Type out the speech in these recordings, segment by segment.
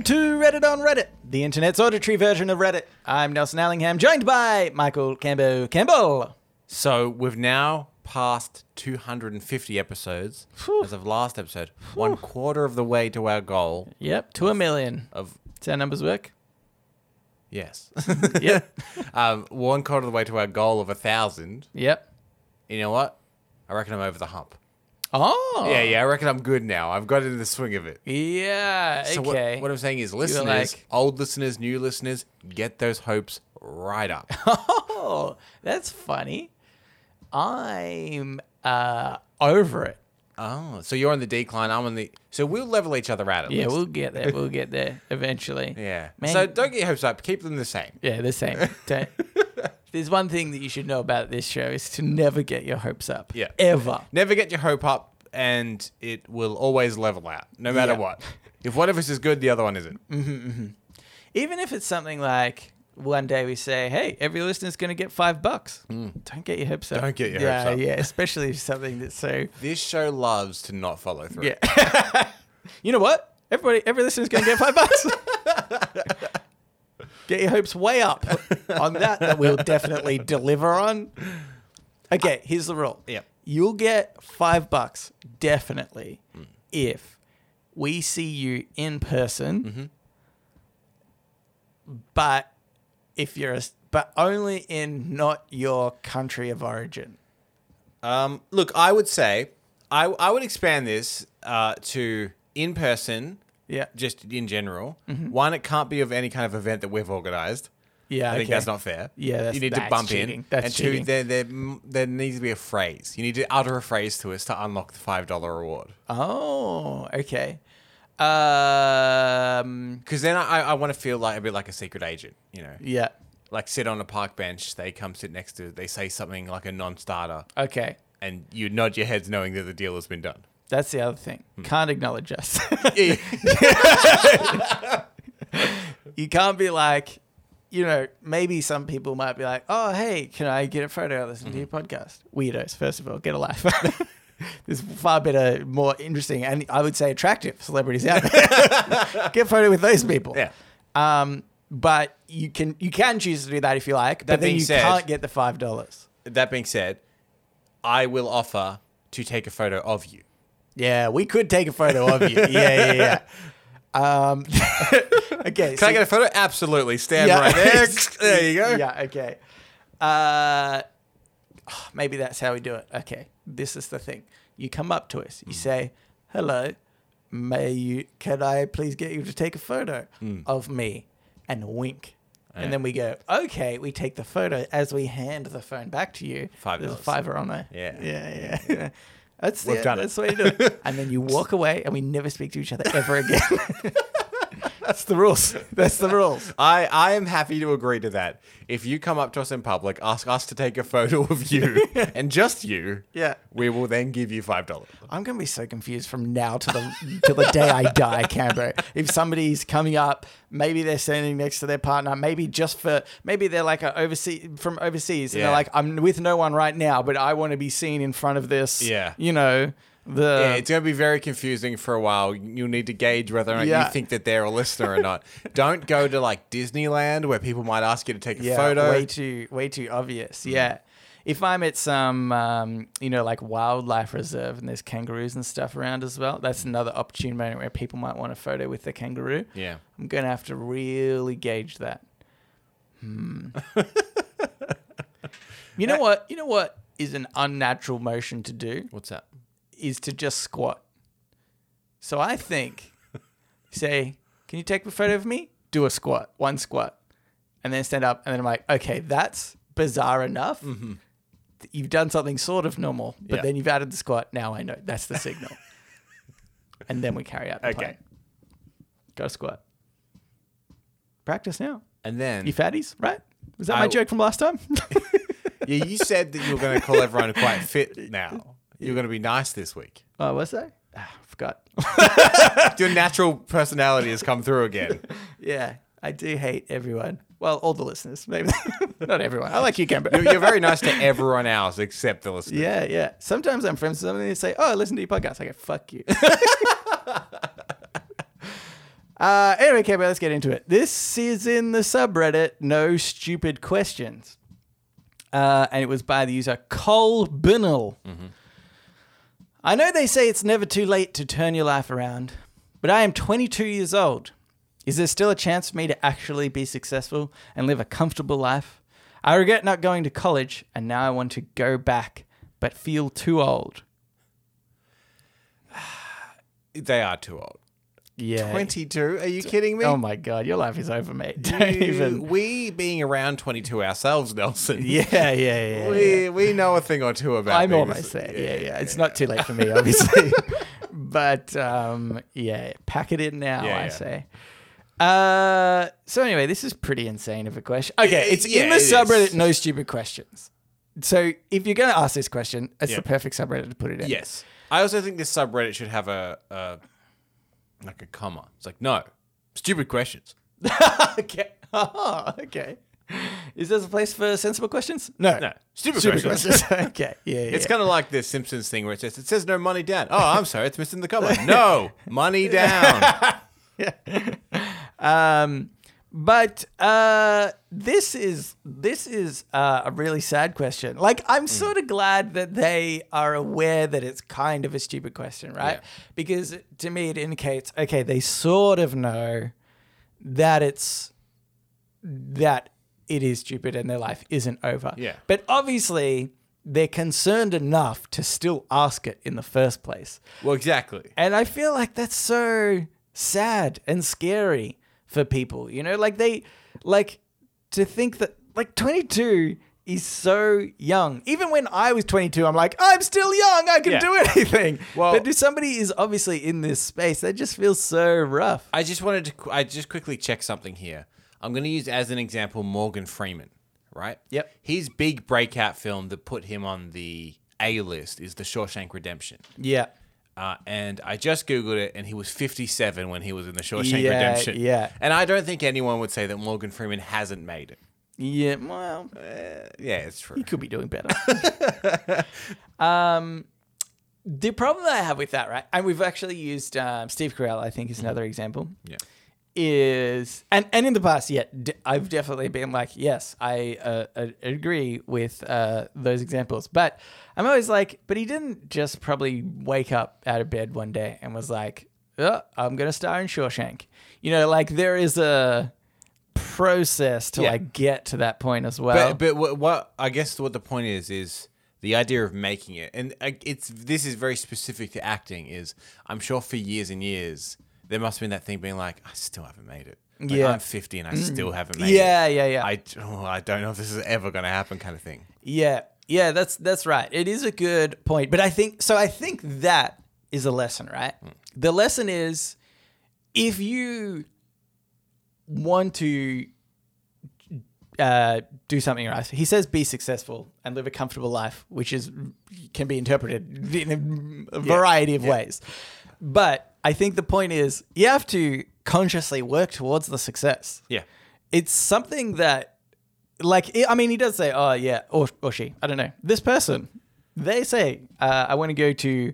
welcome to Reddit on Reddit, the internet's auditory version of Reddit. I'm Nelson Allingham, joined by Michael Cambo Campbell. So we've now passed 250 episodes as of last episode. One quarter of the way to our goal Yep, to a million. of Does our numbers work? yes, Yep. um, one quarter of the way to our goal of a thousand. yep. You know what? I reckon I'm over the hump. Oh. Yeah, yeah. I reckon I'm good now. I've got into the swing of it. Yeah. So what- okay. what, I'm saying is, listeners, like- old listeners, new listeners, get those hopes right up. oh, that's funny. I'm uh, over it. Oh, so you're on the decline. I'm on the. So we'll level each other out. At Yeah, least. we'll get there. We'll get there eventually. Yeah. Man. So don't get your hopes up. Keep them the same. Yeah, the same. Don't- There's one thing that you should know about this show is to never get your hopes up. Yeah. Ever. Never get your hope up, and it will always level out, no matter Yeah. what. If one of us is good, the other one isn't. Mm-hmm, mm-hmm. Even if it's something like one day we say, "Hey, every listener's going to get five bucks." Don't get your hopes up. Mm. Don't get your yeah, hopes up. Yeah, especially if something that's so. This show loves to not follow through. Yeah. you know what? Everybody, every listener's going to get five bucks. get your hopes way up on that. That we'll definitely deliver on. Okay, here's the rule. Yep. You'll get five bucks definitely if we see you in person. But if you're a, but only in not your country of origin. Um, look, I would say, I, I would expand this uh, to in person, Yeah. just in general. One, it can't be of any kind of event that we've organised. Yeah. I think okay. that's not fair. Yeah, that's- you need to bump cheating. in. That's and two, cheating. there, there there needs to be a phrase. You need to utter a phrase to us to unlock the five dollar reward. Oh, okay. Um, Because then I, I want to feel like a bit like a secret agent. You know, yeah. like sit on a park bench. They come sit next to. They say something like a non-starter, Okay. and you nod your heads knowing that the deal has been done. That's the other thing. Hmm. Can't acknowledge us. Yeah. you can't be like, you know, maybe some people might be like, oh, hey, can I get a photo? Listen to your Mm-hmm. podcast. Weirdos, first of all, get a life. There's far better, more interesting, and I would say attractive celebrities out there. get a photo with those people. Yeah. Um, but you can you can choose to do that if you like, but then being you said- can't get the five dollars. that being said, I will offer to take a photo of you. Yeah, we could take a photo of you. Yeah, yeah, yeah. Um, okay. Can I get a photo? Absolutely. Stand Yeah. right there. there you go. Yeah, okay. Uh, maybe that's how we do it. Okay, this is the thing. You come up to us. You mm. say, "Hello, may you? Can I please get you to take a photo mm. of me?" And wink. And then we go, okay. We take the photo as we hand the phone back to you. Five There's a fiver on there. Yeah. yeah, yeah. That's We've it. done it. That's the way to do it. And then you walk away, and we never speak to each other ever again. That's the rules. That's the rules. I, I am happy to agree to that. If you come up to us in public, ask us to take a photo of you and just you, Yeah. we will then give you five dollars. I'm gonna be so confused from now to the till the day I die, Cambo. If somebody's coming up, maybe they're standing next to their partner, maybe just for maybe they're like a overseas from overseas, and they're like, I'm with no one right now, but I want to be seen in front of this. Yeah. you know the Yeah, it's going to be very confusing for a while. You'll need to gauge whether or not Yeah. you think that they're a listener or not. Don't go to like Disneyland where people might ask you to take a yeah, photo. Mm. way too way too obvious. Yeah. If I'm at some, um, you know, like wildlife reserve and there's kangaroos and stuff around as well, that's another opportune moment where people might want a photo with the kangaroo. Yeah. I'm going to have to really gauge that. Hmm. you know what? You know what is an unnatural motion to do What's that? Is to just squat. So I think, say, can you take a photo of me? Do a squat, one squat, and then stand up, and then I'm like, okay, that's bizarre enough. Mm-hmm. You've done something sort of normal, but Yeah. then you've added the squat. Now I know that's the signal. and then we carry out the Okay. plan. Go squat. Practice now. And then You fatties, right? Was that my joke from last time? yeah, you said that you were going to call everyone quite fit now. You're going to be nice this week. oh, was I? Ah, I forgot. Your natural personality has come through again. yeah, I do hate everyone. Well, all the listeners, maybe not everyone. I like you, Cambo. You're, you're very nice to everyone else except the listeners. yeah, yeah. Sometimes I'm friends with somebody and they say, "Oh, I listen to your podcast." I go, "Fuck you." Uh, anyway, okay, let's get into it. This is in the subreddit, no stupid questions. Uh, and it was by the user Cole Binnell. I know they say it's never too late to turn your life around, but I am 22 years old. Is there still a chance for me to actually be successful and live a comfortable life? I regret not going to college, and now I want to go back, but feel too old. They are too old. Yeah. 22? Are you kidding me? Oh my god, your life is over, mate. Don't You- even. We being around 22 ourselves, Nelson. Yeah, yeah, yeah. yeah. We, we know a thing or two about it. I'm almost there. Yeah, yeah. It's not too late for me, obviously. but um, yeah, pack it in now, Yeah, I yeah. say. Uh, so anyway, this is pretty insane of a question. Okay, it's yeah, in the it is. subreddit. No stupid questions. So if you're going to ask this question, it's Yeah. the perfect subreddit to put it in. Yes. I also think this subreddit should have a, a like a comma. It's like, no, stupid questions. okay. Oh, okay. Is there a place for sensible questions? No. No, stupid, Stupid questions. questions. okay. Yeah, yeah. It's kind of like the Simpsons thing where it says, it says no money down. Oh, I'm sorry, it's missing the comma. No, money down. yeah. Um, but uh, this is this is uh, a really sad question. Like, I'm sort of glad that they are aware that it's kind of a stupid question, right? Yeah. Because to me, it indicates okay, they sort of know that it's that it is stupid and their life isn't over. Yeah. But obviously, they're concerned enough to still ask it in the first place. well, exactly. And I feel like that's so sad and scary for people. You know, like they like to think that like 22 is so young. Even when I was 22, I'm like, I'm still young. I can Yeah. do anything. Well- but if somebody is obviously in this space, that just feels so rough. I just wanted to, I just quickly check something here. I'm going to use as an example Morgan Freeman, right? Yep. His big breakout film that put him on the A list is The Shawshank Redemption. Yeah. Uh, and I just Googled it, and he was 57 when he was in The Shawshank Yeah, Redemption. yeah. And I don't think anyone would say that Morgan Freeman hasn't made it. Yeah. Well, Uh, yeah, it's true. he could be doing better. um, the problem that I have with that, right? And we've actually used um, Steve Carell, I think, is another example. Yeah. Is and and in the past yeah d- i've definitely been like yes i uh, uh, agree with uh, those examples but i'm always like but he didn't just probably wake up out of bed one day and was like oh, i'm gonna star in shawshank you know like there is a process to Yeah. like get to that point as well But, but what, what I guess what the point is is the idea of making it, and it's this is very specific to acting. Is I'm sure for years and years there must have been that thing being like, I still haven't made it. Like, Yeah. I'm 50 and I still haven't made yeah it. yeah yeah yeah. I oh, I don't know if this is ever going to happen, kind of thing. Yeah, yeah, that's that's right. It is a good point, but I think so. I think that is a lesson, right? The lesson is if you want to uh, do something right. He says, "Be successful and live a comfortable life," which is can be interpreted in a variety of ways. But I think the point is you have to consciously work towards the success. Yeah. it's something that like i mean he does say oh yeah or, or she i don't know. This person they say uh, i want to go to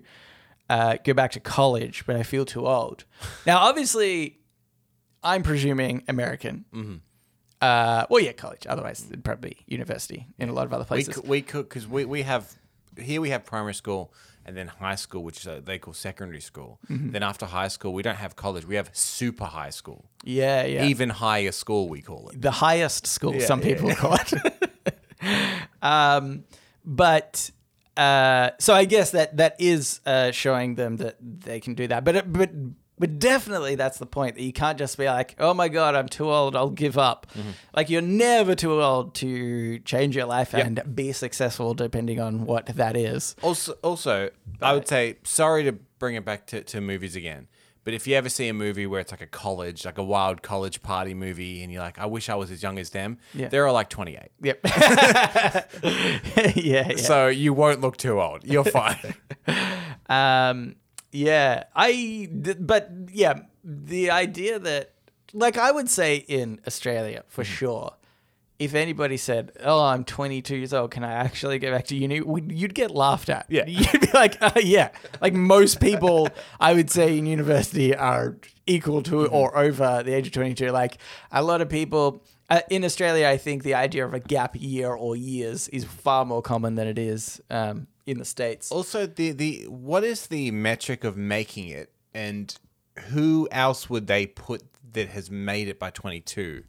uh, go back to college but i feel too old. Now obviously i'm presuming american. Uh, well yeah college otherwise it'd probably be university in a lot of other places. could, we could because we, we have here we have primary school and then high school, which is, uh, they call secondary school. Mm-hmm. Then after high school, we don't have college. We have super high school, yeah yeah even higher school. We call it. the highest school, some yeah, people call it. um, but uh, so I guess that that is uh, showing them that they can do that. But but but definitely that's the point that you can't just be like, oh my god, I'm too old, I'll give up. Like you're never too old to change your life and be successful, depending on what that is. Also, also, I would say sorry to bring it back to, to movies again. But if you ever see a movie where it's like a college, like a wild college party movie, and you're like, I wish I was as young as them, Yeah. they're all like 28. Yep. yeah, yeah. So you won't look too old. You're fine. Um, yeah, I, but yeah, the idea that, like, I would say in Australia for sure, if anybody said, "Oh, I'm 22 years old, can I actually go back to uni?" You'd get laughed at. Yeah. you'd be like, uh, "Yeah." Like most people, I would say in university are equal to or over the age of 22. Like a lot of people uh, in Australia, I think the idea of a gap year or years is far more common than it is um, in the States. Also, the the what is the metric of making it, and who else would they put that has made it by 22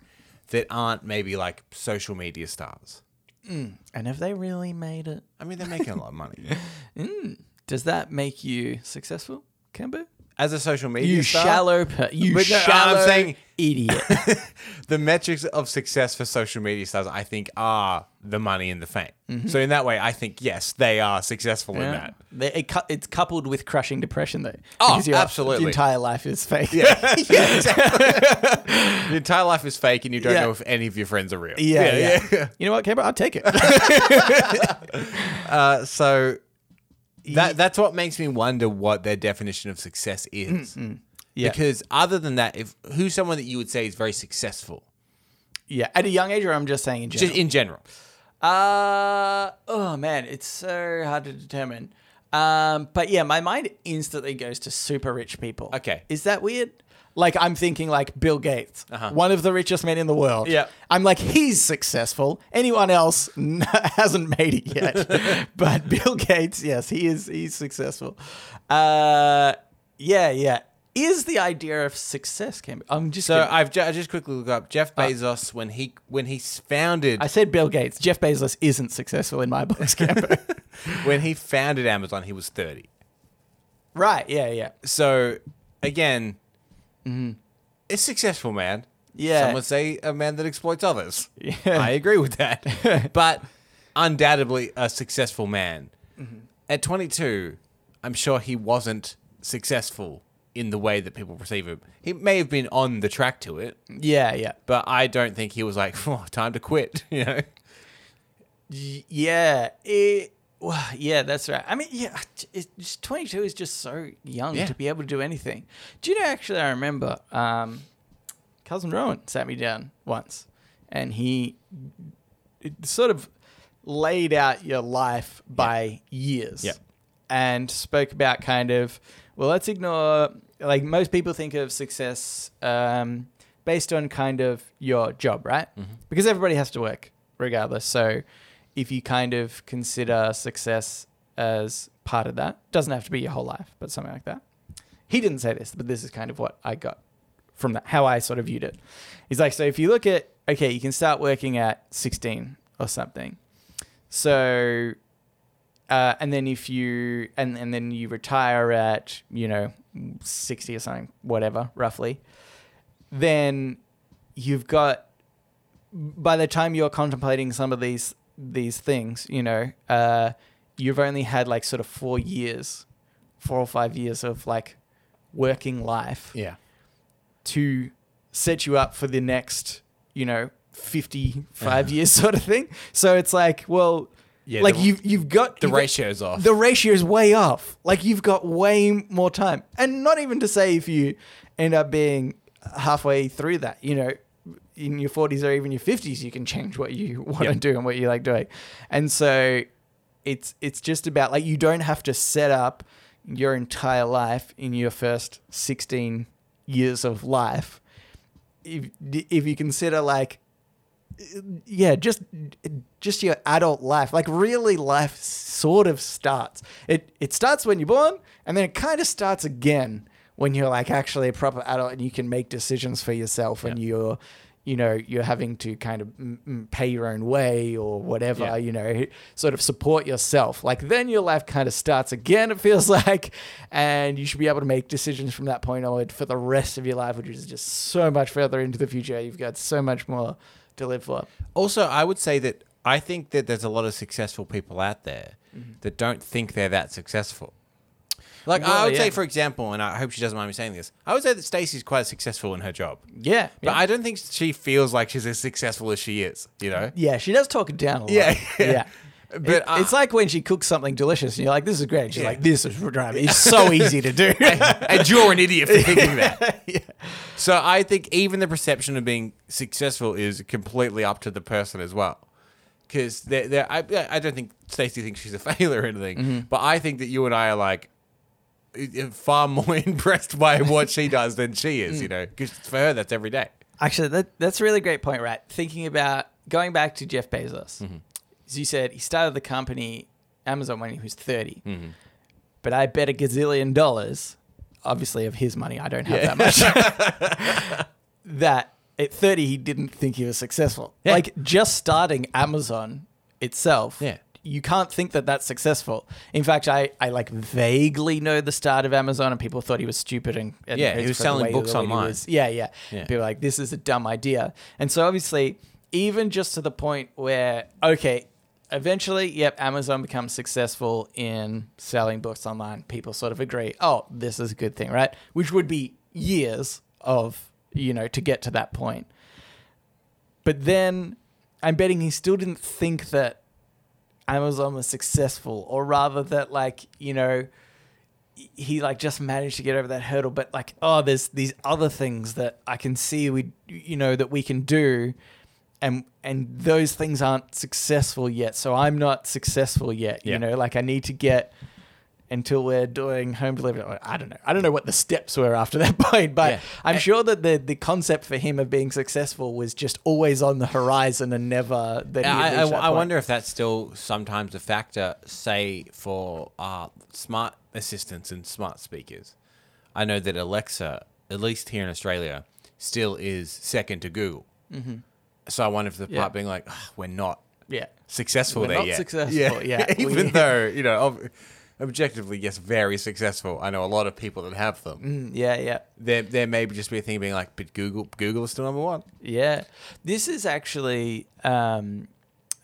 that aren't maybe like social media stars? Mm. And have they really made it? I mean, they're making a lot of money mm. Does that make you successful, Cambo? As a social media You star. shallow, per- you But no, I'm shallow saying- idiot. the metrics of success for social media stars, I think, are the money and the fame. Mm-hmm. So in that way, I think yes, they are successful in that. They- it cou- it's coupled with crushing depression, though. Oh, Because your absolutely. entire life is fake. yeah, exactly. Your entire life is fake, and you don't Yeah. know if any of your friends are real. Yeah, yeah. You know what, Cambo? I'll take it. Uh, so that that's what makes me wonder what their definition of success is. Yeah. Because other than that, if who's someone that you would say is very successful, yeah, at a young age, or I'm just saying in general. just in general. Uh oh man, it's so hard to determine. Um, but yeah, my mind instantly goes to super rich people. Okay. is that weird? Like I'm thinking like Bill Gates, one of the richest men in the world. Uh-huh. Yeah. I'm like he's successful. Anyone else n- hasn't made it yet, but Bill Gates, yes, he is. He's successful. Uh, yeah, yeah. Is the idea of success came? I'm just. So gonna- I've ju- I just quickly look up Jeff Bezos when he when he founded I said Bill Gates. Jeff Bezos isn't successful in my books, when he founded Amazon, he was thirty. right? Yeah, yeah. So again, Mm-hmm. it's successful, man. Yeah. Some would say a man that exploits others. Yeah. I agree with that. but undoubtedly a successful man. Mm-hmm. At 22, I'm sure he wasn't successful in the way that people perceive him. He may have been on the track to it, Yeah, yeah. but I don't think he was like, oh, time to quit. You know? Y- Yeah, it, well, yeah, that's right. I mean, yeah, it's 22 is just so young Yeah. to be able to do anything. Do you know, actually, I remember um, Cousin Rowan sat me down once and he it sort of laid out your life by years Yeah. and spoke about kind of, well, let's ignore, like, most people think of success um, based on kind of your job, right? Because everybody has to work regardless. So if you kind of consider success as part of that, doesn't have to be your whole life, but something like that. He didn't say this, but this is kind of what I got from that, how I sort of viewed it. He's like, so if you look at, okay, you can start working at 16 or something. So, uh, and then if you, and, and then you retire at, you know, 60 or something, whatever, roughly, then you've got, by the time you're contemplating some of these, these things, you know, uh, you've only had like sort of four years, four or five years of like working life Yeah. to set you up for the next, you know, 55 years sort of thing. So it's like, well, Yeah, like the- you've, you've got The you've got- ratio's off. the ratio is way off. Like you've got way more time. And not even to say if you end up being halfway through that, you know, in your 40s or even your 50s, you can change what you want to Yep. do and what you like doing. And so it's it's just about like you don't have to set up your entire life in your first 16 years of life. If if you consider like yeah, just just your adult life. Like really life sort of starts. It it starts when you're born and then it kind of starts again when you're like actually a proper adult and you can make decisions for yourself and you're you know you're having to kind of mm, mm, pay your own way or whatever Yeah. you know sort of support yourself. Like then your life kind of starts again it feels like and you should be able to make decisions from that point onward for the rest of your life which is just so much further into the future. You've got so much more to live for. Also, I would say that I think that there's a lot of successful people out there that don't think they're that successful. Like I Well, would say, for example, and I hope she doesn't mind me saying this, I would say that Stacey's quite successful in her job, yeah but I don't think she feels like she's as successful as she is. You know? Yeah, she does talk it down a lot. Yeah, yeah. yeah. But It- I- it's like when she cooks something delicious and you're like, this is great. She's Yeah. like, this is driving. It's so easy to do. and you're an idiot for thinking that. yeah. So I think even the perception of being successful is completely up to the person as well. Because I, I don't think Stacey thinks she's a failure or anything, Mm-hmm. but I think that you and I are like uh, Uh, far more impressed by what she does than she is. You mm. know, because for her that's every day. Actually, that, that's a really great point, right? Thinking about going back to Jeff Bezos. Mm-hmm. As you said, he started the company Amazon when he was 30. Mm-hmm. But I bet a gazillion dollars, obviously of his money, I don't have that much, that at 30 he didn't think he was successful. Yeah. Like just starting Amazon itself. Yeah. You can't think that that's successful. In fact, I, I like vaguely know the start of Amazon, and people thought he was stupid. And, and Yeah, he was selling books the way he online. was- yeah, yeah. Yeah. People were like, this is a dumb idea. And so obviously, even just to the point where, okay, eventually, yep, Amazon becomes successful in selling books online. People sort of agree, oh, this is a good thing, right? Which would be years of, you know, to get to that point. But then I'm betting he still didn't think that Amazon was successful, or rather that, like, you know, he like just managed to get over that hurdle but like oh there's these other things that i can see we you know that we can do and and those things aren't successful yet so i'm not successful yet Yeah. you know like i need to get until we're doing home delivery i don't know i don't know what the steps were after that point but Yeah. i'm And- sure that the the concept for him of being successful was just always on the horizon and never that I, I, that I wonder if that's still sometimes a factor, say, for uh, smart assistants and smart speakers. I know that Alexa, at least here in Australia, still is second to Google. Mm-hmm. So I wonder if the Yeah. part being like, "Ugh, we're not yeah successful We're there not yet. successful, yeah. Even We- though, you know, objectively, yes, very successful. I know a lot of people that have them. Mm, yeah yeah There, there may just be a thing being like, but Google, Google is still number one. Yeah. This is actually um,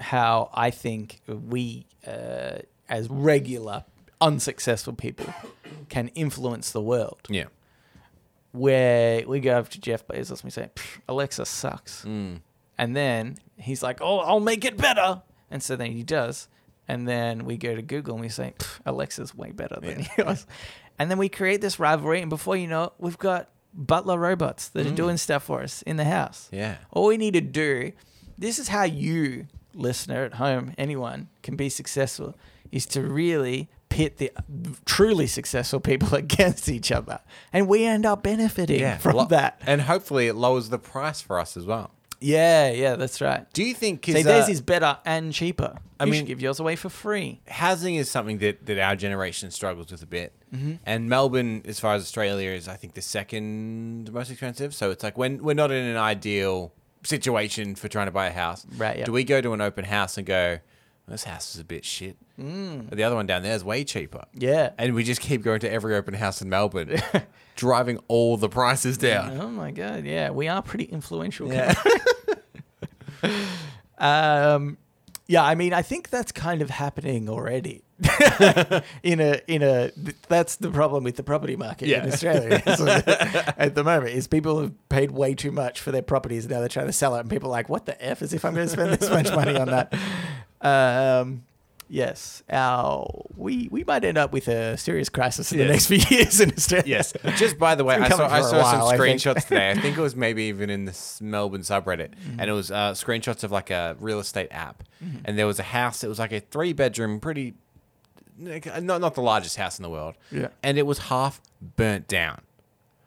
how I think we, uh, as regular, unsuccessful people, can influence the world. Yeah. Where we go up to Jeff Bezos and we say, Alexa sucks. Mm. And then he's like, oh, I'll make it better. And so then he does. And then we go to Google and we say, "Pff, Alexa's way better than Yeah. yours. And then we create this rivalry. And before you know it, we've got butler robots that are Mm. doing stuff for us in the house. Yeah. All we need to do, this is how you, listener at home, anyone, can be successful, is to really pit the truly successful people against each other. And we end up benefiting Yeah. from Lo- that. And hopefully it lowers the price for us as well. Yeah, yeah, that's right. Do you think is, theirs uh, is better and cheaper. I you mean- should give yours away for free. housing is something that, that our generation struggles with a bit. Mm-hmm. And Melbourne, as far as Australia, is I think the second most expensive. So it's like when we're not in an ideal situation for trying to buy a house. Right, yeah. Do we go to an open house and go, this house is a bit shit. Mm. The other one down there is way cheaper. Yeah. And we just keep going to every open house in Melbourne, driving all the prices down. Oh my god, yeah, we are pretty influential. Yeah. Um, yeah, I mean, I think that's kind of happening already. in a in a that's the problem with the property market Yeah. in Australia at the moment is people have paid way too much for their properties now they're trying to sell it and people are like what the f is if I'm going to spend this much money on that. Um, yes, our we we might end up with a serious crisis in the next few years in Australia. Yes. Just by the way, I saw, I saw while, some screenshots today. I think it was maybe even in this Melbourne subreddit, Mm-hmm. and it was uh, screenshots of like a real estate app, and there was a house. It was like a three bedroom, pretty, not not the largest house in the world. Yeah. And it was half burnt down.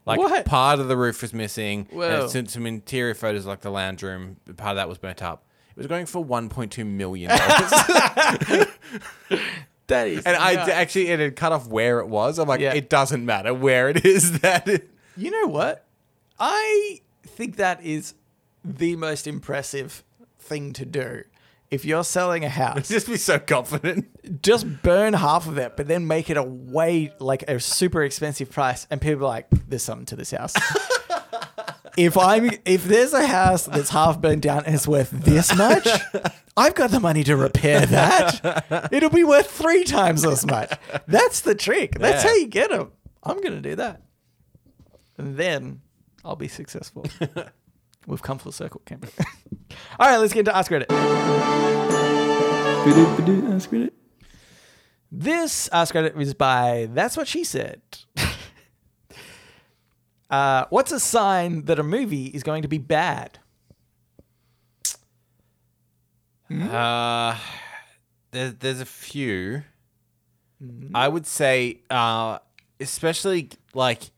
Like What? part of the roof was missing. some, some interior photos like the lounge room. Part of that was burnt up. It was going for 1.2 million dollars. that is. and I nuts. d- actually it had cut off where it was. I'm like, Yeah. it doesn't matter where it is. That it, You know what? I think that is the most impressive thing to do. If you're selling a house, just be so confident. just burn half of it, but then make it a way like a super expensive price, and people are like, "There's something to this house." If I'm if there's a house that's half burned down and it's worth this much, I've got the money to repair that. It'll be worth three times as much. That's the trick. That's Yeah. how you get them. I'm gonna do that, and then I'll be successful. We've come full circle, Cameron. All right, let's get into Ask Reddit. Ask Reddit. This Ask Reddit is by That's What She Said. uh, what's a sign that a movie is going to be bad? Uh, there's there's a few. I would say uh, especially like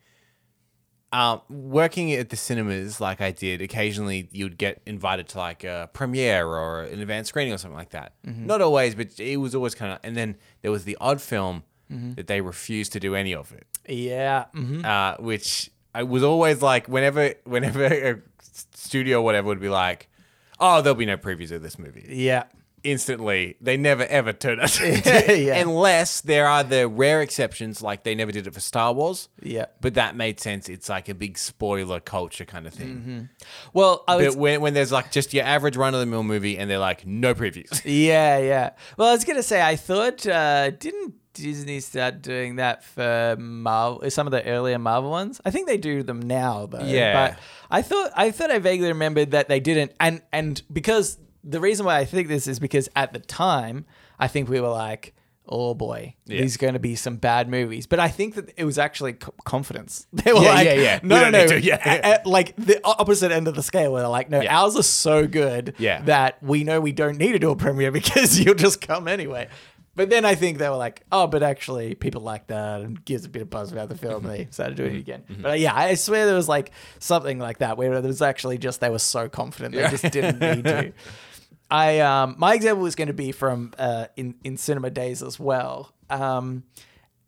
um, working at the cinemas like I did, occasionally you'd get invited to like a premiere or an advanced screening or something like that. Not always, but it was always kind of. And then there was the odd film that they refused to do any of it, Yeah. mhm. uh, which I was always like, whenever, whenever a studio or whatever would be like, "Oh, there'll be no previews of this movie." Yeah. instantly. They never ever turn us Yeah. unless there are the rare exceptions, like they never did it for Star Wars. Yeah. But that made sense. It's like a big spoiler culture kind of thing. Well, I was But when, when there's like just your average run of the mill movie and they're like no previews. Yeah, yeah. Well, I was gonna say, I thought uh, didn't Disney start doing that for Marvel? Some of the earlier Marvel ones. I think they do them now, though. Yeah. But I thought I thought I vaguely remembered that they didn't, and and because the reason why I think this is because at the time I think we were like. Oh boy, Yeah. these are going to be some bad movies. But I think that it was actually co- confidence. They were Yeah, like, yeah, yeah. no, We no, no, yeah. A- a- like the opposite end of the scale, where they're like, no, Yeah. ours are so good Yeah. that we know we don't need to do a premiere because you'll just come anyway. But then I think they were like, oh, but actually people like that and gives a bit of buzz about the film. And they started doing it again. But uh, yeah, I swear there was like something like that where there was actually just they were so confident they just didn't need to. I um my example was going to be from uh in in cinema days as well. Um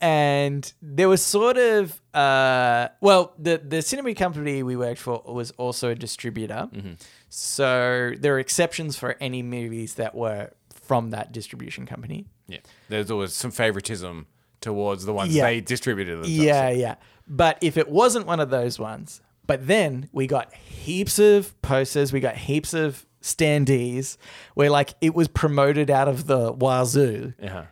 and there was sort of uh well the the cinema company we worked for was also a distributor. So there are exceptions for any movies that were from that distribution company. Yeah. There's always some favoritism towards the ones Yeah. they distributed themselves. Yeah, yeah. But if it wasn't one of those ones, but then we got heaps of posters, we got heaps of standees where like it was promoted out of the wazoo. Uh-huh.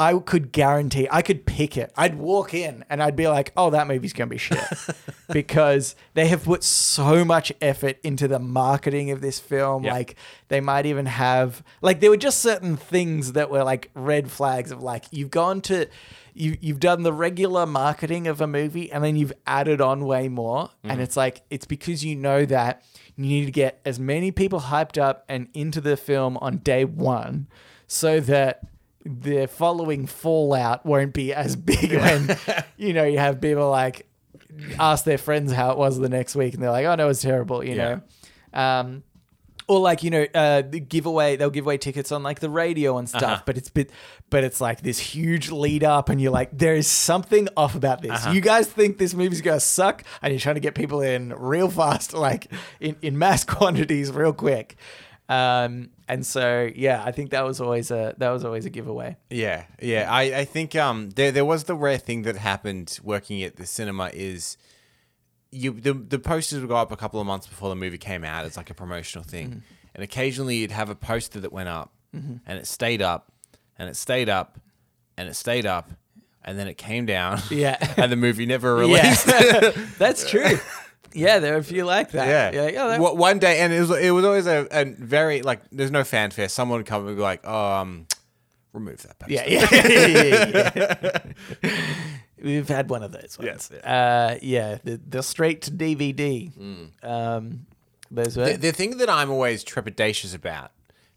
I could guarantee I could pick it. I'd walk in and I'd be like, "Oh, that movie's gonna be shit," because they have put so much effort into the marketing of this film. Yeah. Like they might even have like there were just certain things that were like red flags of like you've gone to you you've done the regular marketing of a movie and then you've added on way more, and mm. it's like it's because you know that you need to get as many people hyped up and into the film on day one, so that the following fallout won't be as big when you know you have people like ask their friends how it was the next week and they're like oh no it was terrible you Yeah. know um or like you know uh the giveaway they'll give away tickets on like the radio and stuff Uh-huh. but it's bit but it's like this huge lead up and you're like there is something off about this Uh-huh. you guys think this movie's gonna suck and you're trying to get people in real fast like in, in mass quantities real quick um and so yeah i think that was always a that was always a giveaway Yeah, yeah. I, I think um there there was the rare thing that happened working at the cinema is you the the posters would go up a couple of months before the movie came out. It's like a promotional thing, Mm-hmm. and occasionally you'd have a poster that went up, and it stayed up, and it stayed up, and it stayed up, and then it came down. Yeah. and the movie never Yeah, released. that's true. Yeah, there are a few like that. Yeah. You're like, oh, that- Wha- one day, and it was it was always a, a very like there's no fanfare. Someone would come and be like, oh, um, remove that poster. yeah, yeah, yeah, yeah. We've had one of those ones. Yes, Uh, yeah, the, the straight to DVD. Um, those were. The, the thing that I'm always trepidatious about,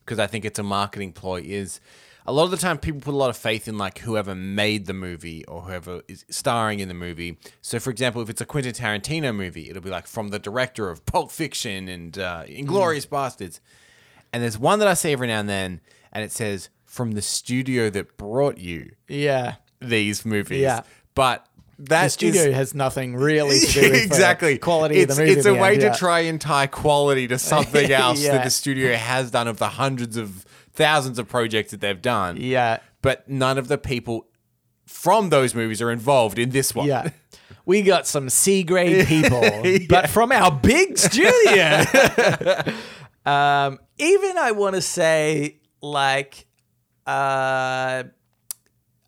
because I think it's a marketing ploy, is a lot of the time people put a lot of faith in like whoever made the movie or whoever is starring in the movie. So, for example, if it's a Quentin Tarantino movie, it'll be like from the director of Pulp Fiction and uh, Inglourious Basterds. And there's one that I see every now and then, and it says from the studio that brought you yeah. these movies. Yeah. But that The studio is- has nothing really to do with the exactly quality it's, of the movie. It's a way end, to yeah. try and tie quality to something else Yeah. that the studio has done of the hundreds of thousands of projects that they've done. Yeah. But none of the people from those movies are involved in this one. Yeah. We got some C grade people, but from our big studio. um, even I want to say, like, uh,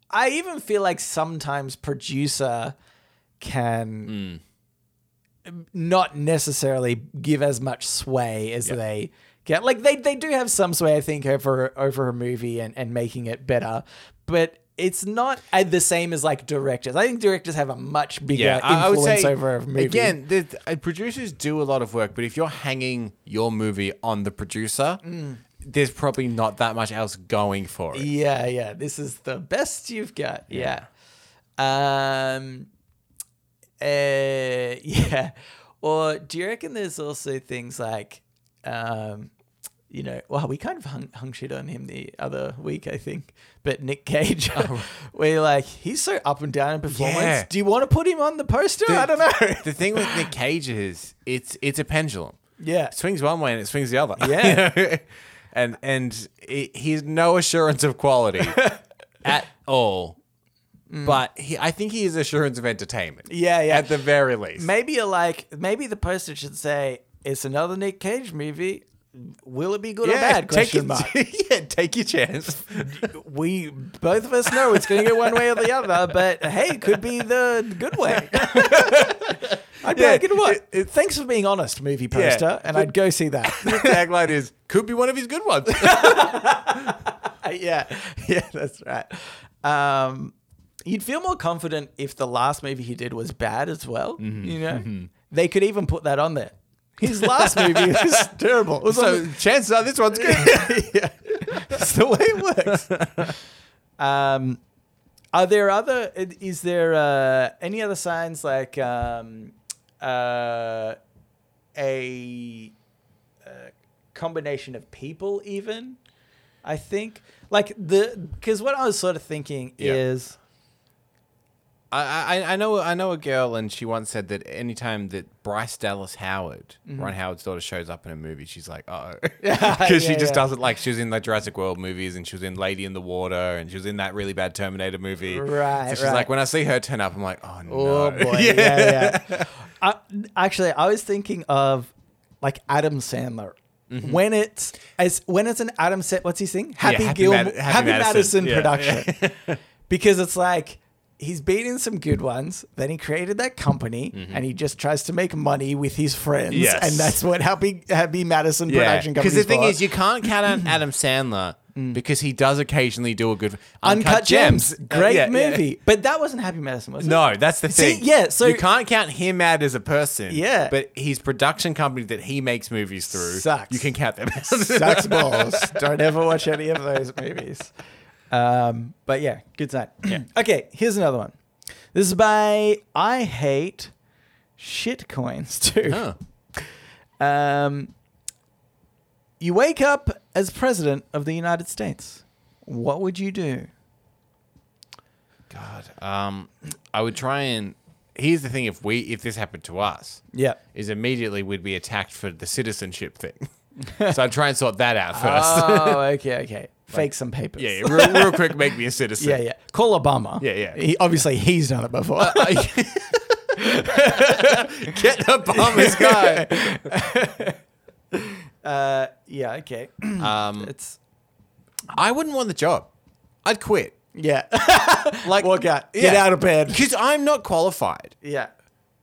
I even feel like sometimes producer can not necessarily give as much sway as they get. Like they, they do have some sway, I think, over over a movie and, and making it better, but it's not uh, the same as like directors. I think directors have a much bigger Yeah, I, I would influence say over a movie. again, the, uh, producers do a lot of work, but if you're hanging your movie on the producer, Mm. there's probably not that much else going for it. Yeah, yeah. This is the best you've got. Yeah. Um, uh, yeah. Or do you reckon there's also things like, um, you know, well, we kind of hung, hung shit on him the other week, I think. But Nick Cage, oh. where you're like, he's so up and down in performance. Yeah. Do you want to put him on the poster? I don't know. The thing with Nick Cage is it's it's a pendulum. yeah. It swings one way and it swings the other. Yeah. You know? and and it, he's no assurance of quality at all. Mm. But he, I think he is assurance of entertainment. Yeah, yeah. At the very least. Maybe you're like, maybe the poster should say, it's another Nick Cage movie. Will it be good or bad? take Question your, mark. yeah, take your chance. we both of us know it's going to get one way or the other, but hey, it could be the good way. I'd be Yeah, like, you know what? it- it- Thanks for being honest, movie poster, and I'd go see that. the tagline is could be one of his good ones. yeah, yeah, that's right. Um, you'd feel more confident if the last movie he did was bad as well. Mm-hmm. You know, they could even put that on there. His last movie was terrible. It was on so chances are this one's good. yeah. That's the way it works. um, are there other? Is there uh, any other signs like um, uh, a, uh combination of people? Even I think like the because what I was sort of thinking Yeah. is I, I I know I know a girl, and she once said that anytime that Bryce Dallas Howard, Ron Howard's daughter, shows up in a movie, she's like, oh, because she Yeah, just yeah. doesn't like. She was in the Jurassic World movies, and she was in Lady in the Water, and she was in that really bad Terminator movie. Right, So she's right. like, when I see her turn up, I'm like, oh no. Oh boy, yeah, yeah. I, actually, I was thinking of like Adam Sandler. Mm-hmm. When it's as when it's an Adam set, what's he thing? Happy, Happy Gil, Mad- Happy, Happy Madison, Madison, yeah. production, because it's like he's been in some good ones. Then he created that company, and he just tries to make money with his friends, Mm-hmm. Yes. and that's what Happy Happy Madison Yeah, production company. because the thing is, you can't count out Adam Sandler because he does occasionally do a good Mm. Uncut, Gems, Uh, great yeah, yeah. movie, but that wasn't Happy Madison, was it? No, that's the See, thing. yeah, so- you can't count him out as a person. Yeah. but his production company that he makes movies through, Sucks. You can count them. sucks balls. Don't ever watch any of those movies. Um, but yeah, good sign. okay, here's another one. This is by I Hate shit coins too. Huh. Um, you wake up as president of the United States. What would you do? God, um, I would try and. Here's the thing: if we, if this happened to us, Yeah. is immediately we'd be attacked for the citizenship thing. so I'd try and sort that out first. Oh, okay, okay. Fake some papers. yeah, yeah, real, real quick, make me a citizen. yeah, yeah. Call Obama. Yeah, yeah. He, obviously, he's done it before. Get Obama's guy. uh, yeah, okay. Um, it's I wouldn't want the job. I'd quit. yeah. Like Walk out. Get Yeah. out of bed. because I'm not qualified. Yeah.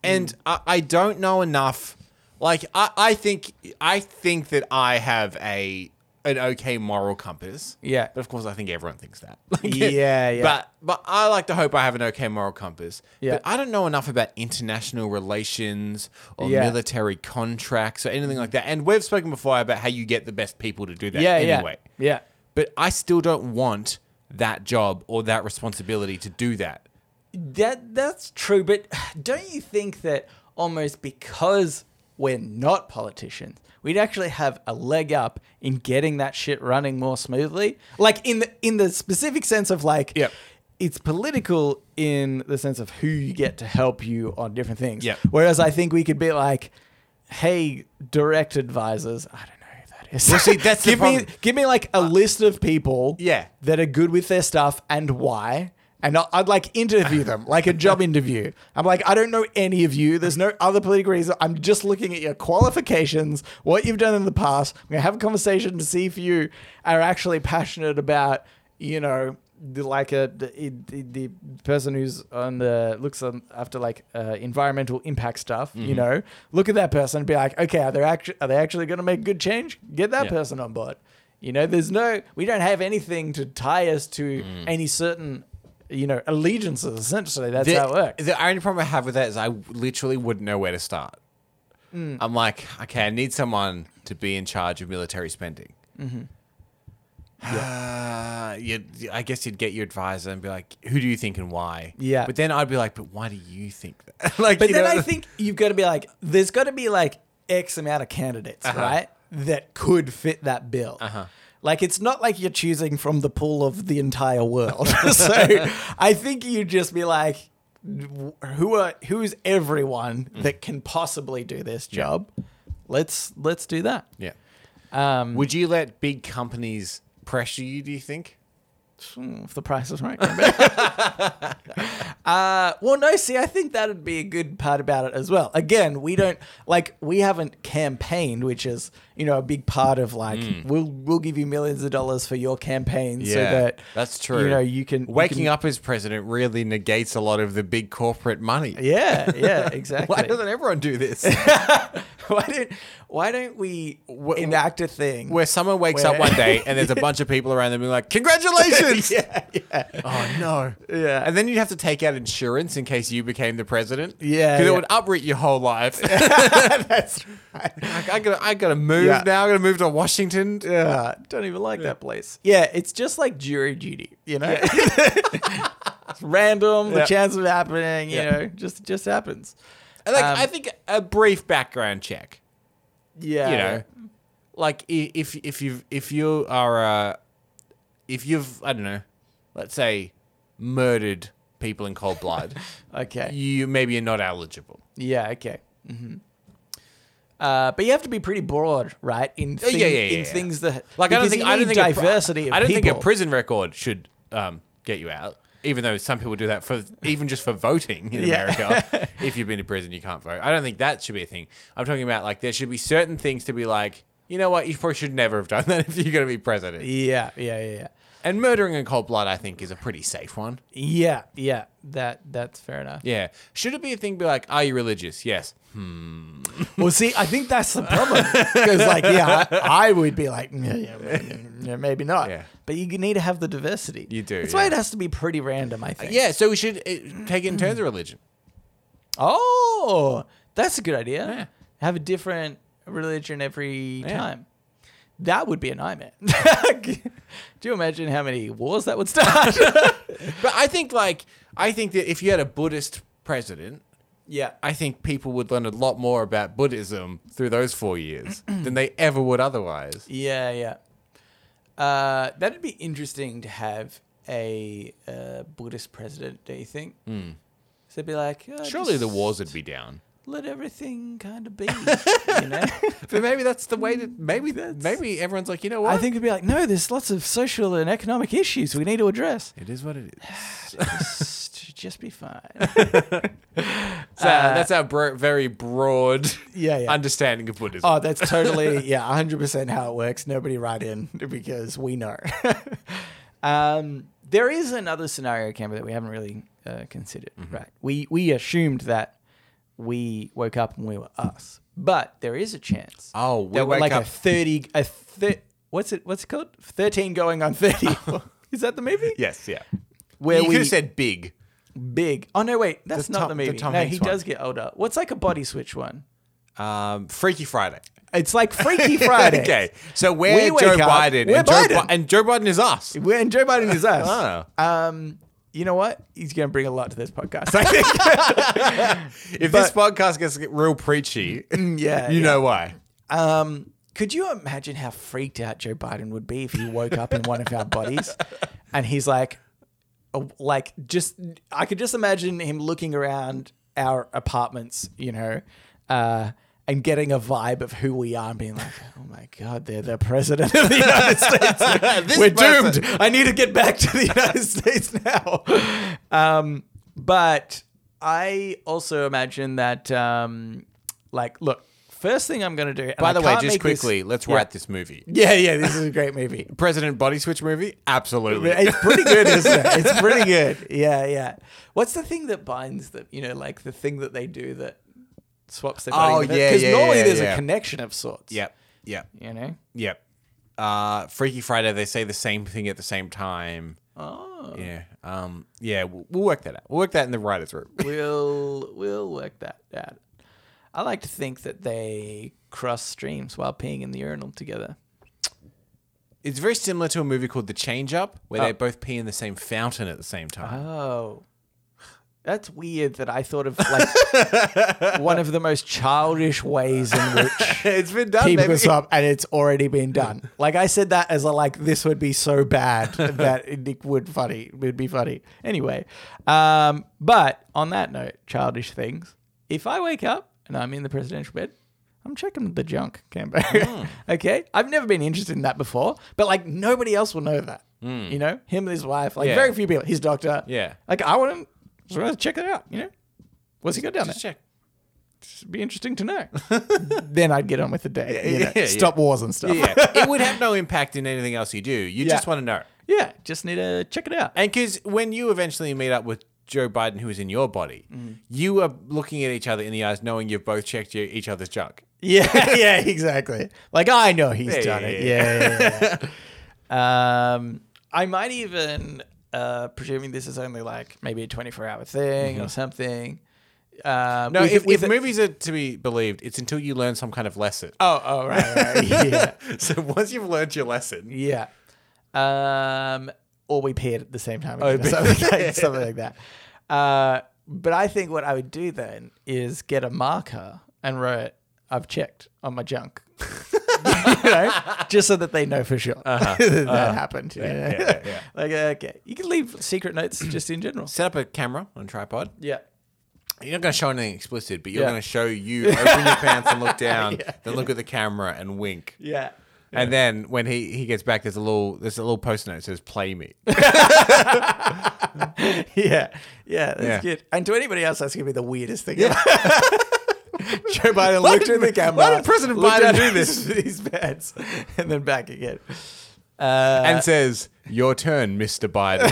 and I, I don't know enough. Like I, I think I think that I have a an okay moral compass. Yeah. But of course, I think everyone thinks that. Like, Yeah, yeah. But but I like to hope I have an okay moral compass. Yeah. But I don't know enough about international relations or Yeah. military contracts or anything like that. And we've spoken before about how you get the best people to do that Yeah, anyway. yeah. Yeah. But I still don't want that job or that responsibility to do that. That that's true, but don't you think that almost because we're not politicians, we'd actually have a leg up in getting that shit running more smoothly? Like in the in the specific sense of like Yep. it's political in the sense of who you get to help you on different things. Yep. Whereas I think we could be like, hey, direct advisors, I don't know who that is. Well, see, that's give me problem. give me like a list of people Yeah. that are good with their stuff and why. And I'd like interview them, like a job interview. I'm like, I don't know any of you. There's no other political reason. I'm just looking at your qualifications, what you've done in the past. I'm gonna have a conversation to see if you are actually passionate about, you know, the, like a the, the, the person who's on the looks on after like uh, environmental impact stuff. You mm-hmm. know, look at that person and be like, okay, are they actually are they actually going to make good change? Get that Yeah. person on board. You know, there's no, we don't have anything to tie us to mm. any certain, you know, allegiances. Essentially, that's the, how it works. The only problem I have with that is I literally wouldn't know where to start. Mm. I'm like, okay, I need someone to be in charge of military spending. Mm-hmm. Uh, you'd, I guess you'd get your advisor and be like, "Who do you think and why?" Yeah. But then I'd be like, "But why do you think that?" like, But then know? I think you've got to be like, there's got to be like X amount of candidates, right, that could fit that bill. Uh-huh. Like it's not like you're choosing from the pool of the entire world. so I think you'd just be like, who are who's everyone Mm. that can possibly do this job? Let's let's do that. yeah. Um, Would you let big companies pressure you? Do you think? Hmm, if the price is right. uh, well, no. See, I think that'd be a good part about it as well. Again, we don't like we haven't campaigned, which is you know a big part of like hmm. we'll we'll give you millions of dollars for your campaign so that that's true. You know, you can you Waking can- up as president really negates a lot of the big corporate money. Yeah, yeah, exactly. Why doesn't everyone do this? why don't Why don't we enact a thing Where someone wakes up one day and there's a bunch of people around them being like, "Congratulations!" yeah, yeah, Oh no. yeah. And then you'd have to take out insurance in case you became the president. Yeah, Because yeah. it would uproot your whole life. That's right. I, I gotta, I gotta move Yeah. now. I gotta move to Washington. Yeah, don't even like that place. Yeah, it's just like jury duty, you know. it's random. The chance of happening, you Yeah. know, just just happens. And, Like Um, I think a brief background check. Yeah, You know, like if if you if you are uh, if you've I don't know, let's say murdered people in cold blood, Okay. you maybe you're not eligible. Yeah. Okay. hmm Uh, but you have to be pretty broad, right? In Oh, thing, yeah, yeah, in yeah. things that Like I don't think I don't think a diversity. of I don't think a prison record should um, get you out. Even though some people do that for even just for voting in Yeah. America, if you've been to prison, you can't vote. I don't think that should be a thing. I'm talking about like there should be certain things to be like, you know what, you probably should never have done that if you're going to be president. Yeah, yeah, yeah, yeah. And murdering in cold blood, I think, is a pretty safe one. Yeah, yeah. That that's fair enough. Yeah. Should it be a thing? Be like, are you religious? Yes. Hmm. Well, see, I think that's the problem because, like, yeah, I, I would be like, yeah, yeah, yeah, yeah, maybe not. Yeah. But you need to have the diversity. You do, That's why yeah. it has to be pretty random. I think. Yeah. So we should uh, take it in terms of religion. Oh, that's a good idea. Yeah. Have a different religion every time. That would be a nightmare. Do you imagine how many wars that would start? But I think like I think that if you had a Buddhist president, yeah. I think people would learn a lot more about Buddhism through those four years than they ever would otherwise. Yeah, yeah. Uh, that'd be interesting to have a uh, Buddhist president. Do you think? Mm. So it'd be like, oh, Surely the wars would be down. Let everything kind of be. you know, But maybe that's the way that maybe that's, maybe everyone's like, you know what? I think it'd be like, no, there's lots of social and economic issues we need to address. it is what it is. just, just be fine. So that's our bro- very broad Yeah, yeah. understanding of Buddhism. Oh, that's totally yeah, hundred percent how it works. Nobody write in because we know. um, there is another scenario, Cambo, that we haven't really uh, considered. Mm-hmm. Right? We we assumed that we woke up and we were us, but there is a chance. Oh, we that we're wake like up- a thirty, a thir- what's it? What's it called? Thirteen going on thirty. is that the movie? yes, yeah. Where you we could have said big. big. Oh no, wait, that's The not Tom- the the movie. Tom no, Hanks he does get older. What's like a body switch one? Um, Freaky Friday. It's like Freaky Friday. okay, so we're We Joe up- Biden, we're and Joe, Biden. Bi- and Joe Biden is us. And Joe Biden is us. Oh. Um, you know what? He's going to bring a lot to this podcast. I think. If this podcast gets real preachy, yeah, you yeah. know why. Um, could you imagine how freaked out Joe Biden would be if he woke up in one of our bodies and he's like, like just I could just imagine him looking around our apartments, you know, uh, and getting a vibe of who we are and being like, oh my God, they're the president of the United States. We're person- doomed. I need to get back to the United States now. Um, but I also imagine that, um, like, look, first thing I'm going to do. By I the way, just make this- quickly, let's Yeah. write this movie. Yeah, yeah, this is a great movie. President Body Switch movie? Absolutely. It's pretty good, isn't it? It's pretty good. Yeah, yeah. What's the thing that binds them? You know, like the thing that they do that swaps their body. Oh, yeah, Because yeah, normally yeah, there's yeah. a connection of sorts. Yep. Yep. You know? Yep. Uh, Freaky Friday, they say the same thing at the same time. Oh. Yeah. Um. Yeah. We'll, we'll work that out. We'll work that in the writers' room. We'll we'll work that out. I like to think that they cross streams while peeing in the urinal together. It's very similar to a movie called The Change Up, where Oh. they both pee in the same fountain at the same time. Oh. That's weird that I thought of like one of the most childish ways in which it's been done. people baby. can swap and it's already been done. Like I said that as a like this would be so bad that it would funny would be funny. Anyway, um, but on that note, childish things. If I wake up and I'm in the presidential bed, I'm checking the junk, Cambo. Hmm. okay, I've never been interested in that before, but like nobody else will know that. You know, him and his wife, like. Yeah. very few people. His doctor. Yeah. Like I want to, to check it out. You know, what's he got down there? Just check. It'd be interesting to know. then I'd get on with the day. you know, yeah, stop wars and stuff. Yeah, it would have no impact in anything else you do. You Yeah. just want to know. Yeah, just need to check it out. And because when you eventually meet up with Joe Biden, who is in your body, Mm. you are looking at each other in the eyes, knowing you've both checked your, each other's junk. Yeah, yeah, exactly. Like I know he's Yeah, done yeah, it. Yeah, yeah, yeah. um, I might even, uh, presuming this is only like maybe a twenty-four hour thing or something. Um, No, with- if, with if movies are to be believed, it's until you learn some kind of lesson. oh, oh, right, right, yeah, so once you've learned your lesson, yeah. Um, or we paired at the same time, Oh, again, or something, like, something like that. Uh, but I think what I would do then is get a marker and write, "I've checked on my junk." you know, just so that they know for sure that, that happened. you know? Uh-huh. yeah, yeah. like, okay, you can leave secret notes just in general. set up a camera on a tripod. Yeah. You're not going to show anything explicit, but you're Yeah. going to show you open your pants and look down, then look at the camera and wink. Yeah. And then when he, he gets back, there's a little there's a little post note that says "Play me." Yeah. Yeah. That's Yeah. good. And to anybody else, that's going to be the weirdest thing. ever. Joe Biden looked did- at the camera. why did President Biden at do his- His pants, and then back again. Uh, and says, "Your turn, Mr. Biden."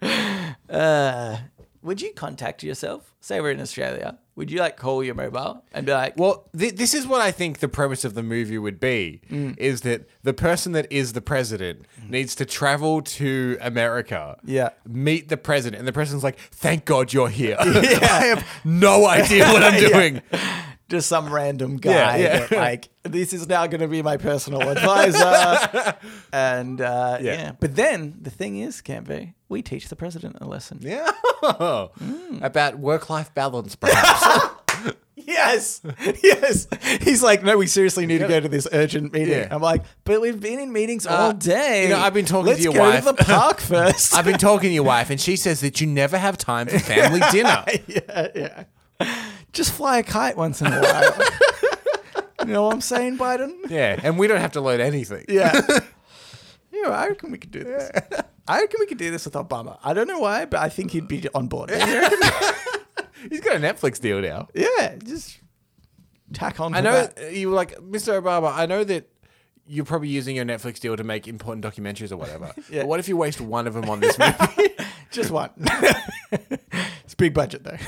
uh, would you contact yourself? Say we're in Australia. Would you like call your mobile and be like, well, th- this is what I think the premise of the movie would be: Mm. is that the person that is the president needs to travel to America, Yeah. meet the president, and the president's like, "Thank God you're here." I have no idea what I'm Yeah. Just some random guy Yeah, yeah. that like this is now going to be my personal advisor and uh, yeah. Yeah. but then the thing is Cambo, we teach the president a lesson Yeah, about work-life balance, perhaps. yes yes he's like no we seriously need to go to this urgent meeting Yeah. i'm like but we've been in meetings all day you know, I've been talking to Let's your go wife." to the park first I've been talking to your wife, and she says that you never have time for family dinner. yeah yeah just fly a kite once in a while you know what i'm saying biden Yeah, and we don't have to load anything. Yeah. yeah, I reckon we could do this. I reckon we could do this with Obama. I don't know why, but I think he'd be on board. He's got a Netflix deal now. yeah, just tack on. I know that. you were like, Mr. Obama, I know that you're probably using your Netflix deal to make important documentaries or whatever. Yeah. But what if you waste one of them on this movie? just one. it's big budget though.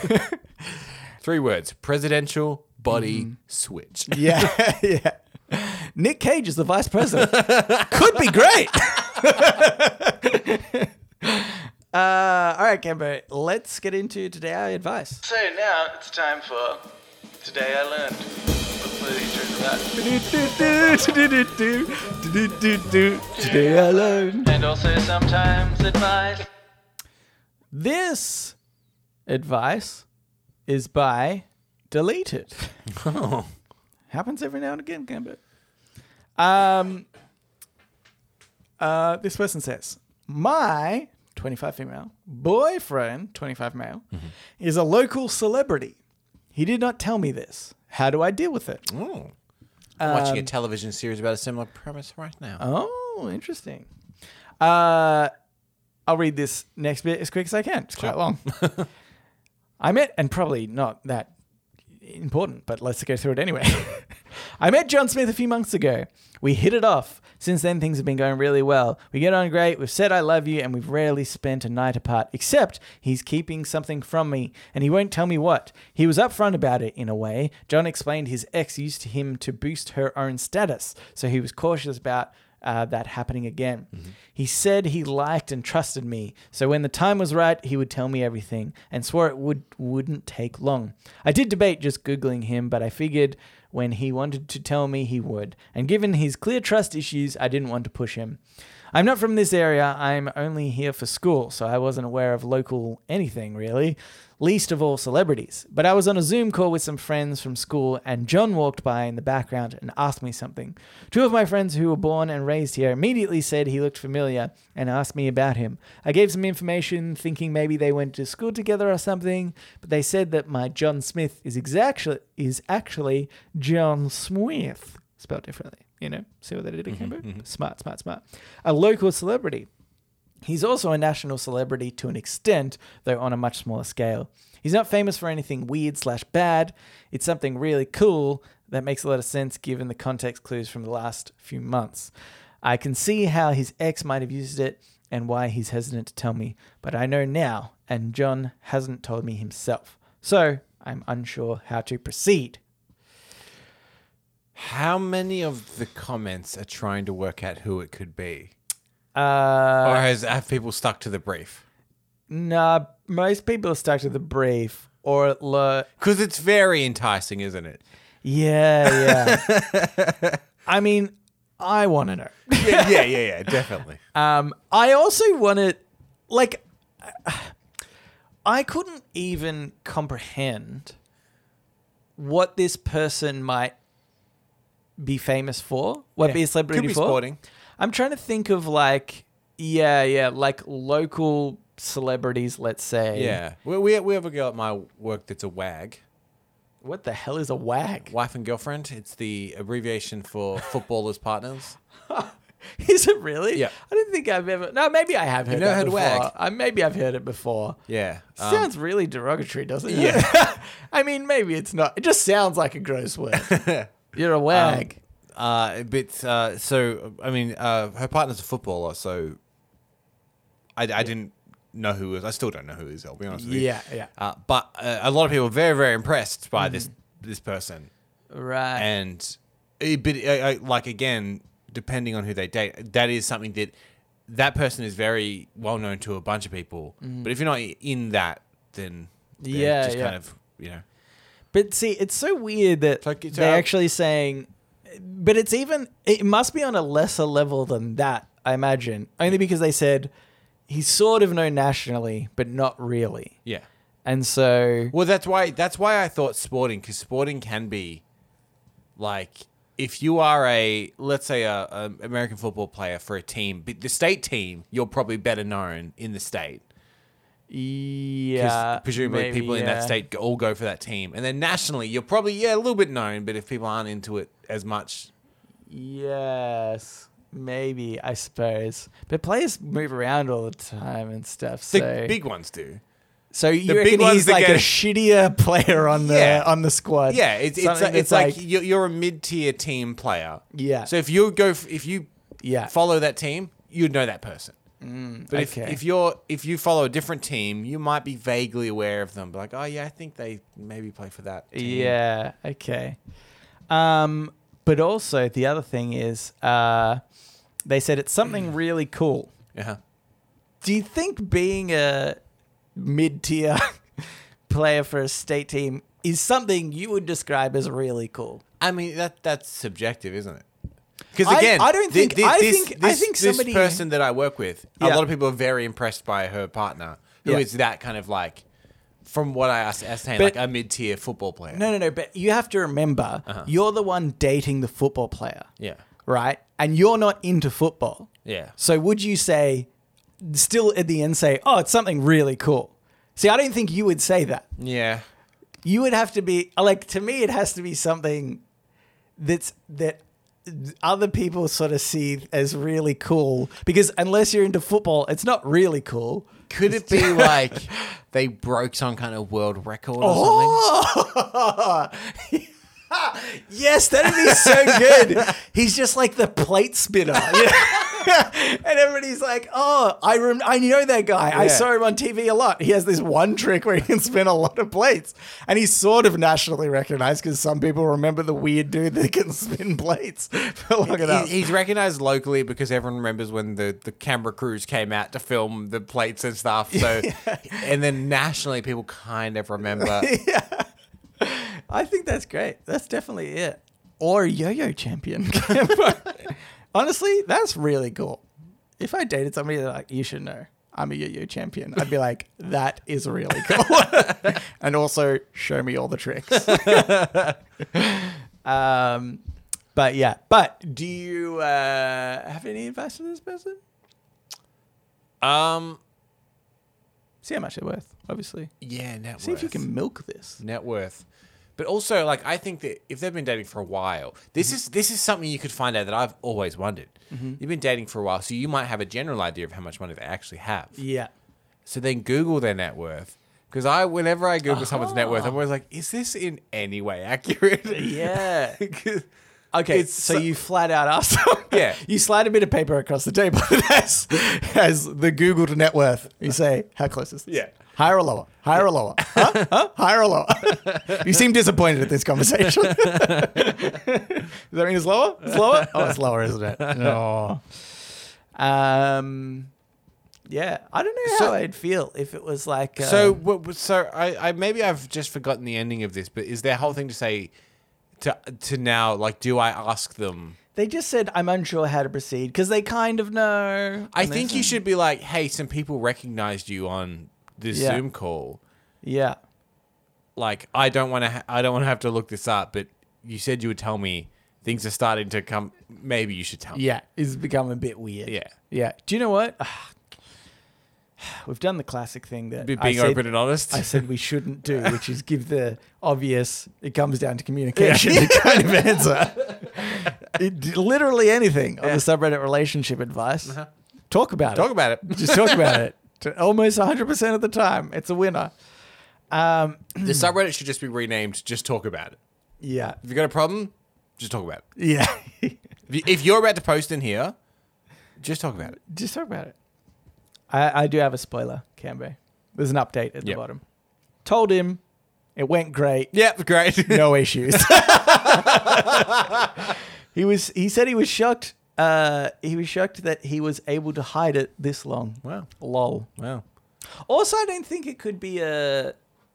Three words presidential body switch. yeah, yeah. Nick Cage is the vice president. Could be great. uh, all right, Cambo, let's get into today our advice. So now it's time for Today I Learned. Hopefully you enjoyed that. Today I learned. And also sometimes advice. This advice is by Deleted. Oh. Happens every now and again, Gambit. Um, uh, this person says, My 25 female boyfriend, 25 male, is a local celebrity. He did not tell me this. How do I deal with it? Oh. I'm watching a television series about a similar premise right now. Oh, interesting. Uh, I'll read this next bit as quick as I can. It's quite long. I met, and probably not that important, but let's go through it anyway. I met John Smith a few months ago. We hit it off. Since then, things have been going really well. We get on great. We've said I love you, and we've rarely spent a night apart, except he's keeping something from me, and he won't tell me what. He was upfront about it in a way. John explained his ex used him to boost her own status, so he was cautious about uh, that happening again. He said he liked and trusted me, so when the time was right, he would tell me everything, and swore it would wouldn't take long. I did debate just googling him, but I figured when he wanted to tell me he would. And given his clear trust issues, I didn't want to push him. I'm not from this area. I'm only here for school, so I wasn't aware of local anything really, least of all celebrities. But I was on a Zoom call with some friends from school, and John walked by in the background and asked me something. Two of my friends who were born and raised here immediately said he looked familiar and asked me about him. I gave some information, thinking maybe they went to school together or something, but they said that my John Smith is exactly is actually John Smith, spelled differently. You know, see what they did mm-hmm, at Cambo? Mm-hmm. Smart, smart, smart. A local celebrity. He's also a national celebrity to an extent, though on a much smaller scale. He's not famous for anything weird slash bad. It's something really cool that makes a lot of sense given the context clues from the last few months. I can see how his ex might have used it and why he's hesitant to tell me, but I know now, and John hasn't told me himself. So I'm unsure how to proceed. How many of the comments are trying to work out who it could be? Uh, or has have people stuck to the brief? Nah, most people are stuck to the brief or it lo- Because it's very enticing, isn't it? yeah, yeah. I mean, I want to know. Yeah, yeah, yeah, yeah definitely. Um, I also want to, like, I couldn't even comprehend what this person might be famous for. What Yeah. be a celebrity Could be for? sporting. I'm trying to think of like, yeah, yeah, like local celebrities. Let's say. Yeah, we, we we have a girl at my work that's a WAG, What the hell is a wag? wife and girlfriend. It's the abbreviation for footballers partners. Is it really? Yeah. I don't think I've ever. No, maybe I have heard never heard before. wag? Uh, maybe I've heard it before. Yeah, um, sounds really derogatory, doesn't it? Yeah. I mean, maybe it's not. It just sounds like a gross word. You're a wag. Uh, but uh, so I mean, uh, her partner's a footballer, so I, I didn't know who was. I still don't know who is. I'll be honest with you. yeah, yeah. Uh, but uh, a lot of people are very, very impressed by this this person, Right. and eh, but uh, uh, like again, depending on who they date, that is something that that person is very well known to a bunch of people. But if you're not in that, then they're Yeah, just yeah. kind of you know. But see, it's so weird that like it's they're our- actually saying, but it's even, it must be on a lesser level than that, I imagine. Only because they said he's sort of known nationally, but not really. Yeah. And so, Well, that's why that's why I thought sporting because sporting can be like if you are a let's say a, a American football player for a team, but the state team, you're probably better known in the state. yeah. presumably maybe, people in that state all go for that team, and then nationally, you're probably yeah a little bit known, but if people aren't into it as much, Yes, maybe I suppose. But players move around all the time and stuff. So, the big ones do. so you the big reckon ones he's like a shittier player on the Yeah. on the squad? Yeah, it's it's, Something it's that's like, you're, you're a mid tier team player. Yeah. So if you go f- if you Yeah. follow that team, you'd know that person. Mm, but if, okay. if you're if you follow a different team, you might be vaguely aware of them. But like, oh yeah, I think they maybe play for that. Team. Yeah. Okay. Um, but also the other thing is, uh, they said it's something really cool. Yeah. Do you think being a mid tier player for a state team is something you would describe as really cool? I mean that that's subjective, isn't it? Because again, I don't think- thi- I this, think- I this- think this somebody- person that I work with, a lot of people are very impressed by her partner, who is Yeah. that kind of like, from what I as- ascertained, But- like a mid tier football player. No, no, no. But you have to remember, Uh-huh. you're the one dating the football player, Yeah. right? And you're not into football. Yeah. So would you say, still at the end, say, "Oh, it's something really cool"? See, I don't think you would say that. Yeah. You would have to be like to me. It has to be something that's that other people sort of see as really cool because unless you're into football, it's not really cool. Could it be like they broke some kind of world record or something? Oh! Yes, that'd be so good. He's just like the plate spinner, and everybody's like, "Oh, I rem- I know that guy. I saw him on TV a lot. He has this one trick where he can spin a lot of plates, and he's sort of nationally recognized because some people remember the weird dude that can spin plates for long enough. He's recognized locally because everyone remembers when the, the camera crews came out to film the plates and stuff. So, and then nationally, people kind of remember. I think that's great. That's definitely it. Or yo-yo champion. Honestly, that's really cool. If I dated somebody that like, you should know, I'm a yo-yo champion, I'd be like, that is really cool. and also show me all the tricks. um, but yeah, but do you uh, have any advice for this person? Um, See how much they're worth, obviously. yeah, net worth. See if you worth. can milk this. net worth. But also, like, I think that if they've been dating for a while, this is this is something you could find out that I've always wondered. You've been dating for a while, so you might have a general idea of how much money they actually have. Yeah. So then Google their net worth. Because I, whenever I Google someone's net worth, I'm Uh-huh. always like, is this in any way accurate? Yeah. Okay, It's so, so- you flat out ask them. Yeah. You slide a bit of paper across the table that has, has the Google to net worth. You say, how close is this? Yeah. Higher or lower? Higher or lower? Huh? Huh? Higher or lower? you seem disappointed at this conversation. Does that mean it's lower? It's lower? Oh, it's lower, isn't it? No. Um, yeah. I don't know how So- I'd feel if it was like. Uh, So, what, what- so I, I maybe I've just forgotten the ending of this, but is their whole thing to say to to now like, do I ask them? they just said, I'm unsure how to proceed because they kind of know. I And they think you said- should be like, hey, some people recognized you on this Yeah. Zoom call. Yeah. Like, I don't want to, ha- I don't want to have to look this up, but you said you would tell me. Things are starting to come. Maybe you should tell me. Yeah, it's become a bit weird. Yeah. Yeah. Do you know what? We've done the classic thing that I Being said, open and honest. I said we shouldn't do, which is give the obvious. It comes down to communication kind of answer. It, literally anything on the subreddit relationship advice. Uh-huh. Talk about Talk it. Talk about it. Just talk about it. To almost 100% of the time, it's a winner. Um, the subreddit should just be renamed. Just talk about it. yeah. If you got a problem, just talk about it. Yeah. If, you, if you're about to post in here, just talk about it. Just talk about it. I, I do have a spoiler, Cambo. There's an update at the Yep. bottom. Told him it went great. Yep, great. No issues. he was he said he was shocked uh, he was shocked that he was able to hide it this long. Wow. Lol. Wow. Also, I don't think it could be a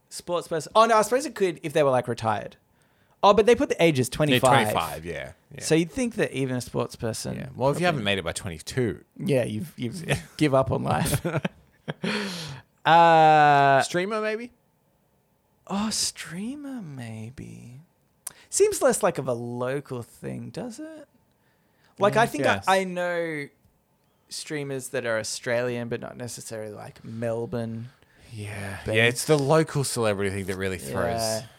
sports person. Oh no, I suppose it could if they were like retired. Oh, but they put the ages as Yeah, 25. 25, yeah. yeah. So you'd think that even a sports person. yeah. Well, if you haven't made it by 22, Yeah, you've you've give up on life. uh streamer maybe? oh, streamer maybe. Seems less like of a local thing, does it? Like I think I. I know streamers that are Australian but not necessarily like Melbourne. Yeah. Yeah, it's the local celebrity thing that really throws. Yeah.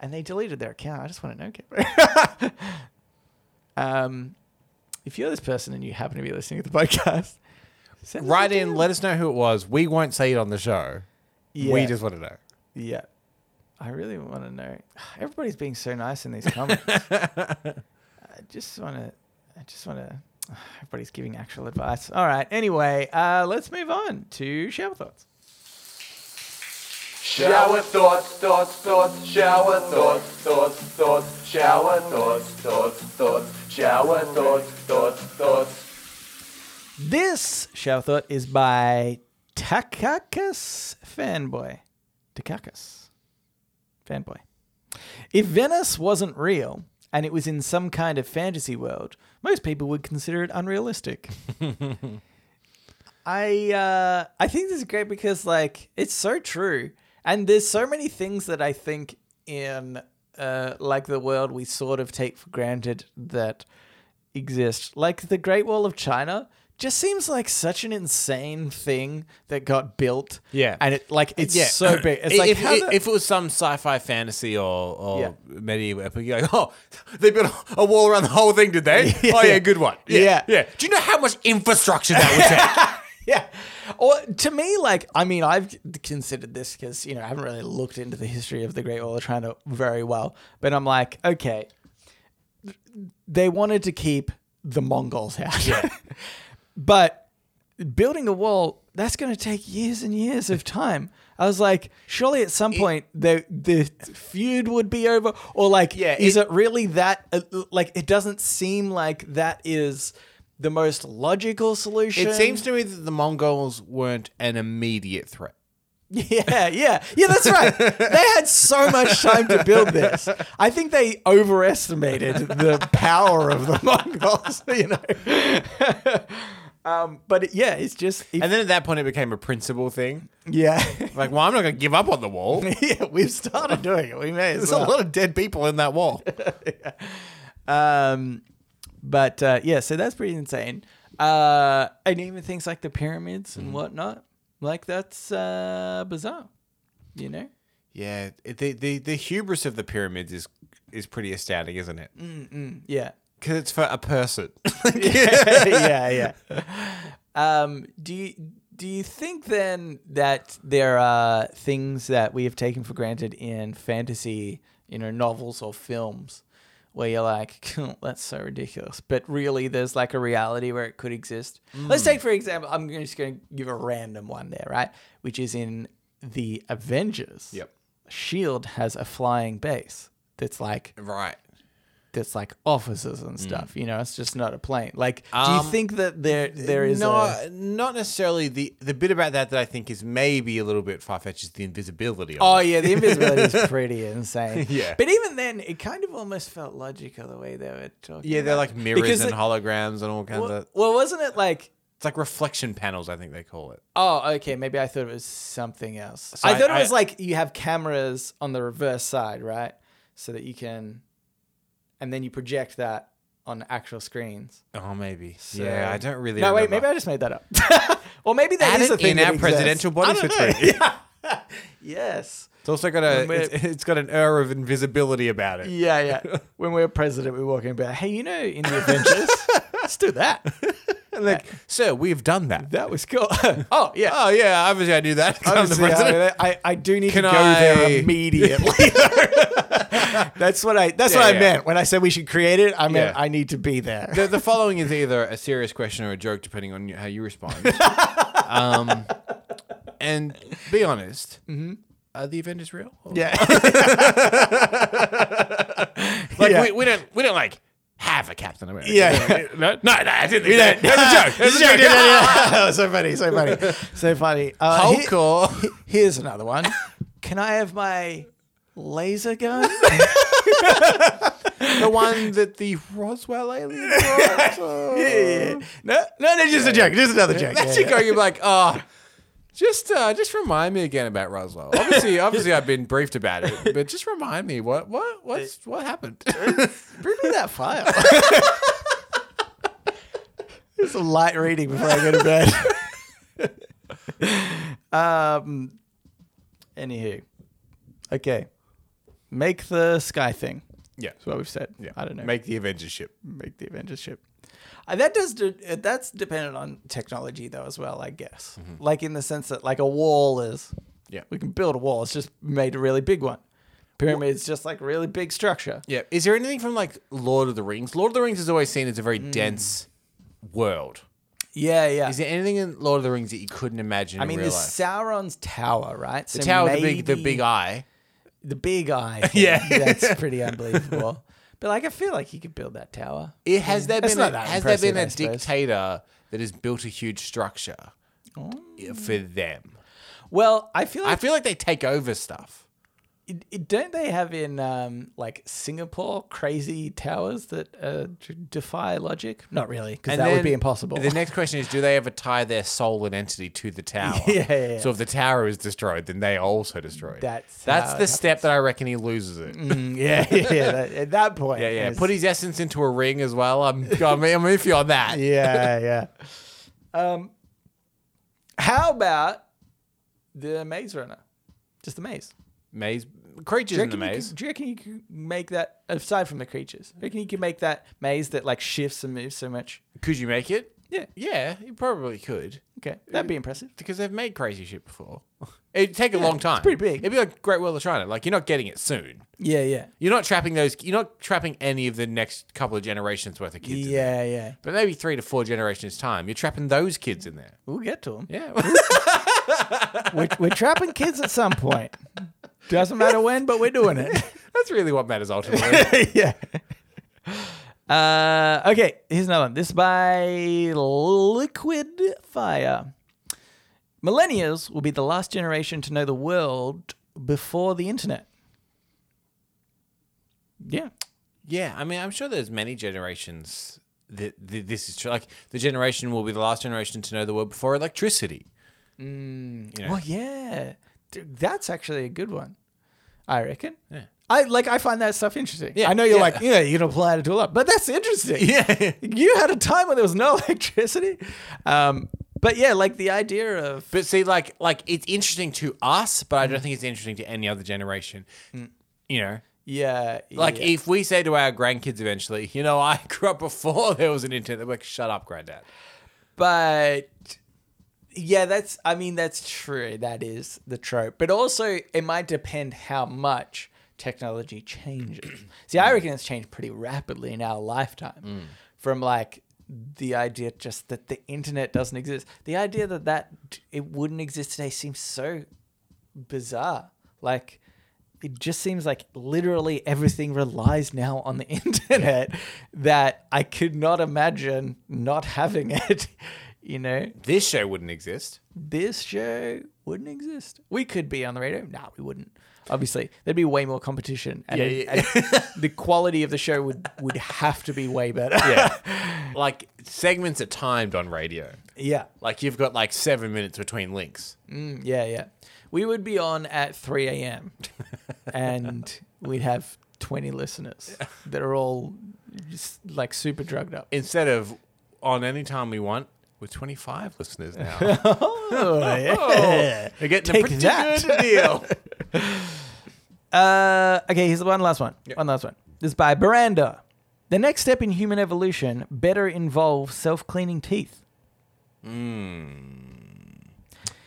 And they deleted their account. I just want to know. Um, if you're this person and you happen to be listening to the podcast, Write in, let us know who it was. We won't say it on the show. Yeah. We just want to know. Yeah. I really want to know. Everybody's being so nice in these comments. I just want to. I just want to. Everybody's giving actual advice. All right. Anyway, uh, let's move on to shower thoughts. Shower thoughts, thoughts, thoughts, shower thoughts, thoughts, thoughts, shower thoughts, thoughts, thoughts, shower thoughts, thoughts, thoughts. This shower thought is by Takakis Fanboy. Takakis Fanboy. If Venice wasn't real and it was in some kind of fantasy world, most people would consider it unrealistic. I uh, I think this is great because like it's so true, and there's so many things that I think in uh, like the world we sort of take for granted that exist. Like the Great Wall of China just seems like such an insane thing that got built. Yeah. and it like it's yeah. so big. It's like if, how if, the- if it was some sci-fi fantasy or, or Yeah. medieval epic, you're like, oh, they built a wall around the whole thing, did they? Yeah. Oh yeah, good one. Yeah, Yeah. yeah. Do you know how much infrastructure that would take? yeah. Or to me, like, I mean, I've considered this because, you know, I haven't really looked into the history of the Great Wall of China very well. But I'm like, okay, they wanted to keep the Mongols out. Yeah. But building a wall, that's going to take years and years of time. I was like, surely at some point the the feud would be over, or like, Yeah, is it- it really that? Uh, like, it doesn't seem like that is the most logical solution. It seems to me that the Mongols weren't an immediate threat. Yeah, yeah, yeah. That's right. they had so much time to build this. I think they overestimated the power of the Mongols. You know. Um, but it- yeah, it's just if- And then at that point, it became a principle thing. yeah, Like, well, I'm not going to give up on the wall. yeah. We've started doing it. We may There's well. a lot of dead people in that wall. Um, but uh, yeah, so that's pretty insane. Uh, and even things like the pyramids and whatnot, like that's uh, bizarre. You know? Yeah, the, the the hubris of the pyramids is is pretty astounding, isn't it? Yeah. Because it's for a person. yeah, yeah. Um, do you do you think then that there are things that we have taken for granted in fantasy, you know, novels or films, where you're like, that's so ridiculous, but really there's like a reality where it could exist. Let's take for example, I'm just going to give a random one there, right? Which is in the Avengers. Yep. Shield has a flying base that's like right. That's like offices and stuff. You know, it's just not a plane. Like, do you Mm. Um, think that there there is no, a not necessarily. The the bit about that that I think is maybe a little bit far fetched is the invisibility. Of Oh it. yeah, the invisibility is pretty insane. Yeah. but even then, it kind of almost felt logical the way they were talking. yeah, they're about like it. mirrors Because and it- holograms and all kinds Well, of. well, wasn't it like? It's like reflection panels, I think they call it. Oh, okay. Maybe I thought it was something else. I, I- thought it I- was like you have cameras on the reverse side, right? So that you can, and then you project that on actual screens. Oh, maybe. So- yeah, I don't really. Know. No, wait. Maybe I just made that up. or maybe that Add is a thing in that our exists. presidential body for. Yeah. yes. It's also got a. It's, it's got an air of invisibility about it. Yeah, yeah. when we're president, we walk in and be like, hey, you know, in the Avengers, let's do that. And like, sir, we've done that. That was cool. oh, yeah. Oh yeah, obviously I do that. I'm the Obviously, president. I, I, I do need Can to go there immediately. that's what I. That's Yeah, what I yeah. meant when I said we should create it. I meant Yeah. I need to be there. the, the following is either a serious question or a joke, depending on how you respond. um, and be honest, are the is real? Or- yeah, like Yeah. we, we don't we don't like have a Captain America. Yeah. no, no, no, I didn't. think that. That's a joke. That's a joke. oh, so funny, so funny, so funny. Uh, Hulk he- or here's another one. Can I have my laser gun? the one that the Roswell alien brought? Uh, yeah. No, no, no, just a joke. Just another joke. That's Yeah, you going. You're like, oh, just uh, just remind me again about Roswell. Obviously, obviously, I've been briefed about it, but just remind me what what what's what happened. Bring me that file. It's a light reading before I go to bed. um. Anywho, okay. Make the sky thing. yeah, That's what we've said. yeah. I don't know. Make the Avengers ship. make the Avengers ship. Uh, that does de- uh, that's dependent on technology though as well, I guess. Like in the sense that like a wall is, Yeah. we can build a wall. It's just made a really big one. Pyramid's just like really big structure. Yeah. Is there anything from like Lord of the Rings? Lord of the Rings is always seen as a very dense world. Yeah, yeah. Is there anything in Lord of the Rings that you couldn't imagine I mean, there's? Sauron's tower, right? The tower, the big, the big eye. the big eye. Yeah. that's pretty unbelievable. But like, I feel like he could build that tower. It has there That's been a, not that has there been a impressive, I suppose. dictator that has built a huge structure Oh. for them? Well, I feel I feel like they take over stuff. It, it- don't they have in um, like Singapore crazy towers that uh, d- defy logic? Not really, because that would be impossible. The next question is: Do they ever tie their soul and entity to the tower? Yeah, yeah, yeah. So if the tower is destroyed, then they are also destroyed. That's that's the step that I reckon he loses it. Mm, yeah, yeah, yeah. that- at that point, Yeah, yeah. Put his essence into a ring as well. I'm, I'm, I'm with you on that. yeah, yeah. Um, how about the Maze Runner? Just the maze. Maze creatures in the you maze. could, do you reckon you could make that aside from the creatures? Do you reckon you could make that maze that like shifts and moves so much? Could you make it? Yeah. Yeah, you probably could. Okay, that'd be impressive. Because they've made crazy shit before. It'd take a long time. pretty big. It'd be like Great Wall of China. Like you're not getting it soon. Yeah, yeah, You're not trapping those. You're not trapping any of the next couple of generations worth of kids. in there. yeah, yeah. But maybe three to four generations time, you're trapping those kids in there. We'll get to them. Yeah. We're, we're trapping kids at some point. Doesn't matter when, but we're doing it. That's really what matters ultimately. yeah. Uh, okay, here's another one. This by Liquid Fire. millennials will be the last generation to know the world before the internet. Yeah. Yeah, I mean, I'm sure there's many generations that, that this is true. Like the generation will be the last generation to know the world before electricity. Mm, you know? Well, yeah. Dude, that's actually a good one. I reckon. Yeah. I like I find that stuff interesting. Yeah, I know you're yeah. like, yeah, you can apply it to a lot, but that's interesting. Yeah. You had a time when there was no electricity. Um, but yeah, like the idea of But see, like, like it's interesting to us, but I don't think it's interesting to any other generation. You know, yeah, like yeah. if we say to our grandkids eventually, you know, I grew up before there was an internet, they're like, shut up, granddad. but yeah, that's I mean that's true. That is the trope. But also it might depend how much technology changes. See, I mm. reckon it's changed pretty rapidly in our lifetime. Mm. From like the idea just that the internet doesn't exist. The idea that that it wouldn't exist today seems so bizarre. Like it just seems like literally everything relies now on the internet that I could not imagine not having it. You know, This show wouldn't exist. this show wouldn't exist. We could be on the radio. No, we wouldn't. Obviously, there'd be way more competition, and, Yeah, it- and the quality of the show would would have to be way better. Yeah. like segments are timed on radio. yeah, Like you've got like seven minutes between links. Mm, yeah, yeah. We would be on at three a.m. and we'd have twenty listeners that are all just like super drugged up. Instead of on any time we want, we're 25 listeners now. Oh, yeah. They're getting Take a pretty that. good deal. Uh, okay, here's one last one. One last one. This is by Miranda. The next step in human evolution better involve self-cleaning teeth. Hmm.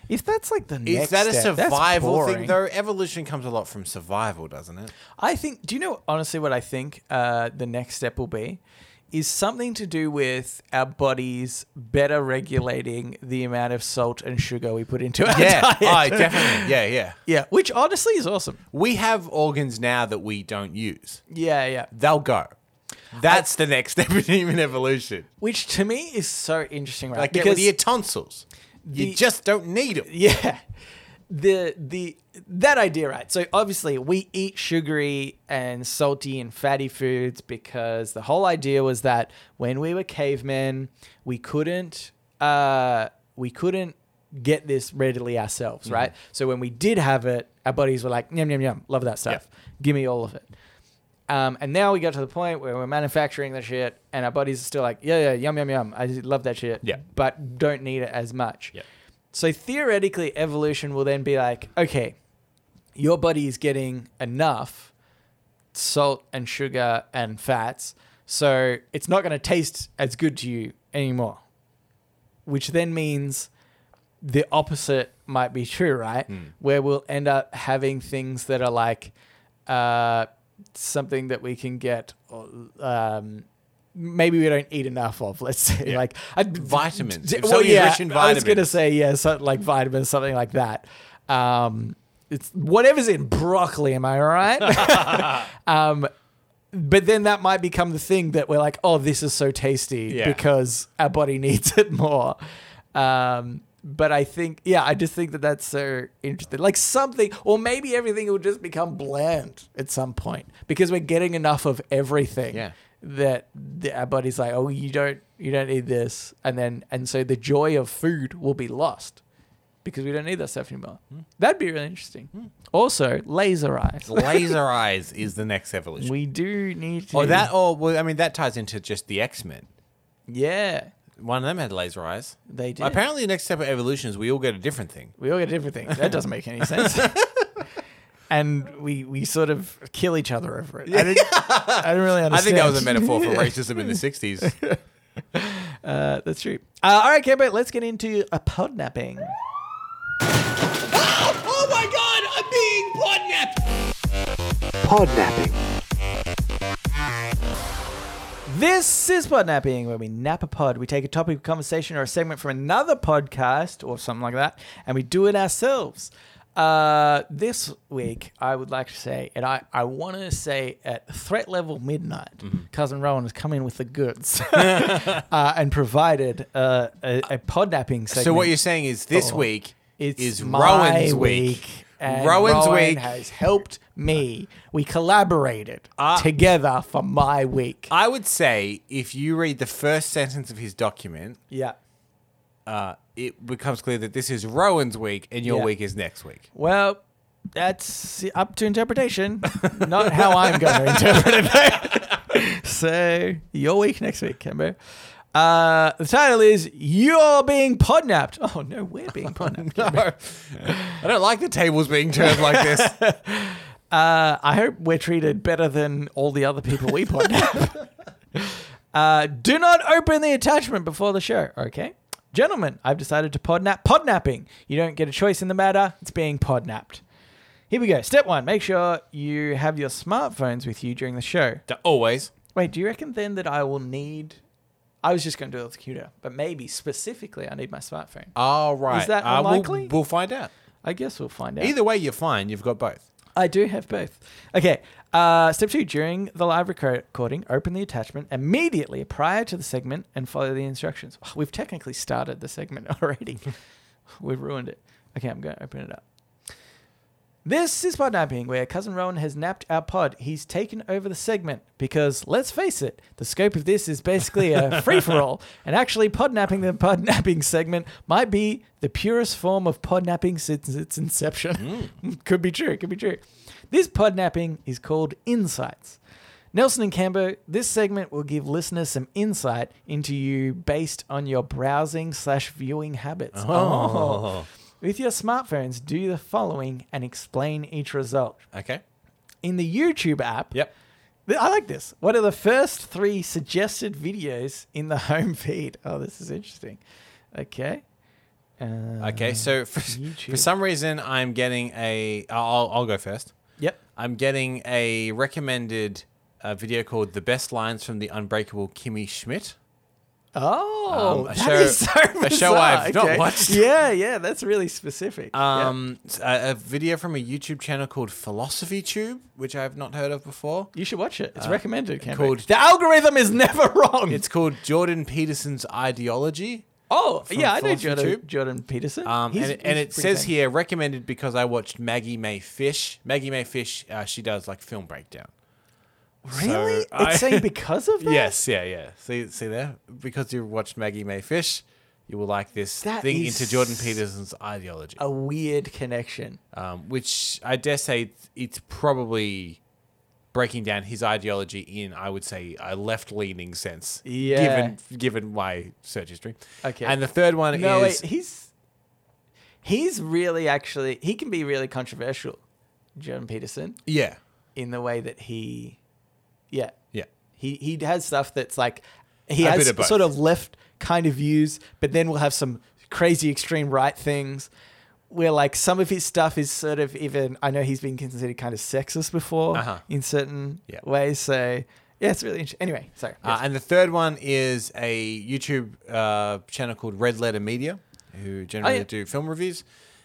If that's like the next. Is that a step, that's survival thing boring. though? Evolution comes a lot from survival, doesn't it? I think. Do you know honestly what I think uh, the next step will be? Is something to do with our bodies better regulating the amount of salt and sugar we put into our Yeah, diet. oh, definitely. Yeah, yeah. yeah, which honestly is awesome. We have organs now that we don't use. Yeah, yeah. They'll go. That's the next step in human evolution. Which to me is so interesting, right? Like get rid of your tonsils. the- you just don't need them. Yeah. The the that idea, right? So obviously we eat sugary and salty and fatty foods because the whole idea was that when we were cavemen, we couldn't uh we couldn't get this readily ourselves, right? So when we did have it, our bodies were like, yum yum yum, love that stuff. Give me all of it. Um, and now we got to the point where we're manufacturing the shit, and our bodies are still like, yeah, yeah, yum, yum, yum. I love that shit. Yeah. But don't need it as much. Yeah. So theoretically, evolution will then be like, okay, your body is getting enough salt and sugar and fats, so it's not going to taste as good to you anymore. Which then means the opposite might be true, right? Where we'll end up having things that are like uh, something that we can get. Um, maybe we don't eat enough of. Let's say, like I, Vitamins. d- well, yeah, rich in I was gonna say yeah, something like vitamins, something like that. Um, it's whatever's in broccoli. Am I right? um, but then that might become the thing that we're like, oh, this is so tasty Yeah. because our body needs it more. Um, but I think, yeah, I just think that that's so interesting. Like something, or maybe everything will just become bland at some point because we're getting enough of everything Yeah. That the, our body's like, oh, you don't, you don't need this, and then, and so the joy of food will be lost because we don't need that stuff anymore. Hmm. That'd be really interesting. Hmm. Also, laser eyes. Laser eyes is the next evolution. we do need to. or that, or well, I mean, that ties into just the X Men. yeah, One of them had laser eyes. they did. Apparently, the next step of evolution is we all get a different thing. We all get a different things. That doesn't make any sense. and we we sort of kill each other over it. I, didn't, I didn't really understand. I think that was a metaphor for racism in the '60s. Uh, that's true. Uh, all right, okay, but let's get into a podnapping. oh my God! I'm being podnapped. Podnapping. This is podnapping, where we nap a pod. We take a topic of conversation or a segment from another podcast or something like that, and we do it ourselves. Uh, this week, I would like to say, and I, I want to say at threat level midnight, cousin Rowan has come in with the goods uh, and provided uh, a, a podnapping segment. So what you're saying is this Oh. week is Rowan's week. And Rowan's Rowan week. has helped me. We collaborated Uh, together for my week. I would say if you read the first sentence of his document, yeah. uh, it becomes clear that this is Rowan's week and your Yeah. week is next week. Well, that's up to interpretation, not how I'm going to interpret it. so, your week next week, Cambo. Uh, the title is "You're Being Podnapped." Oh no, we're being podnapped. Cambo. I don't like the tables being turned like this. Uh, I hope we're treated better than all the other people we podnap. uh, do not open the attachment before the show, okay? Gentlemen, I've decided to podnap. Podnapping. You don't get a choice in the matter. It's being podnapped. Here we go. Step one: Make sure you have your smartphones with you during the show. Always. Wait, do you reckon then that I will need? I was just going to do it with the computer, but maybe specifically I need my smartphone. All right. Is that Uh, we'll- unlikely? We'll, find out. I guess we'll find out. Either way, you're fine. You've got both. I do have both. Okay. Uh, step two: During the live recording, open the attachment immediately prior to the segment and follow the instructions. Oh, we've technically started the segment already. We've ruined it. Okay, I'm going to open it up. This is Podnapping, where Cousin Rowan has napped our pod. He's taken over the segment because, let's face it, the scope of this is basically a free for all. And actually, Podnapping, the Podnapping segment, might be the purest form of Podnapping since its inception. Hmm. could be true, could be true. This Podnapping is called Insights. Nelson and Cambo, this segment will give listeners some insight into you based on your browsing slash viewing habits. Oh. oh. With your smartphones, do the following and explain each result. Okay. In the YouTube app, Yep. th- I like this. What are the first three suggested videos in the home feed? Oh, this is interesting. Okay. Uh, Okay. So for, YouTube. for some reason, I'm getting a. I'll, I'll go first. Yep. I'm getting a recommended uh, video called "The Best Lines from the Unbreakable Kimmy Schmidt." Oh, Um, a that show- is so a show. I've not Okay. watched. Yeah, yeah, that's really specific. Yeah. Um, s- a, a video from a YouTube channel called Philosophy Tube, which I have not heard of before. You should watch it. It's recommended. Uh, called- the algorithm is never wrong. It's called Jordan Peterson's Ideology. oh yeah, I know Jordan, Tube. Jordan Peterson. Um, He's- and it, and it says famous. here recommended because I watched Maggie Mae Fish. Maggie Mae Fish, uh, she does like film breakdown. Really? So I- it's saying because of that. Yes, yeah, yeah. See, see there, because you watched Maggie Mae Fish, you will like this That thing into Jordan Peterson's ideology, A weird connection. um, which I dare say it's- it's probably breaking down his ideology in, I would say, a left-leaning sense. Yeah. Given given my search history. Okay. And the third one No, is wait. He's he's really actually he can be really controversial, Jordan Peterson, yeah, in the way that he, yeah, yeah. he he has stuff that's like he A has of sort of left kind of views, but then we'll have some crazy extreme right things. Where like some of his stuff is sort of even I know he's been considered kind of sexist before Uh-huh. in certain Yeah. ways. So yeah, it's really interesting. Anyway, sorry. Uh, and the third one is a YouTube uh, channel called Red Letter Media, who generally Oh, yeah. do film reviews.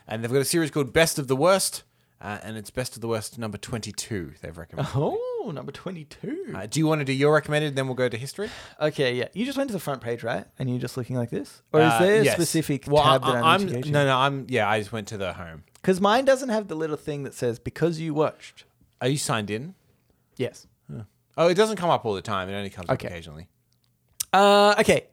And they've got a series called Best of the Worst, uh, and it's Best of the Worst number 22, they've recommended. oh, number twenty-two. Uh, do you want to do your recommended, then we'll go to history? Okay, yeah. You just went to the front page, right? And you're just looking like this, or is Uh, there a yes. specific well, tab I, that I, I need am to go to? No, no, I'm, yeah, I just went to the home. because mine doesn't have the little thing that says because you watched. Are you signed in? Yes. Oh, it doesn't come up all the time. It only comes Okay. up occasionally. Uh, okay.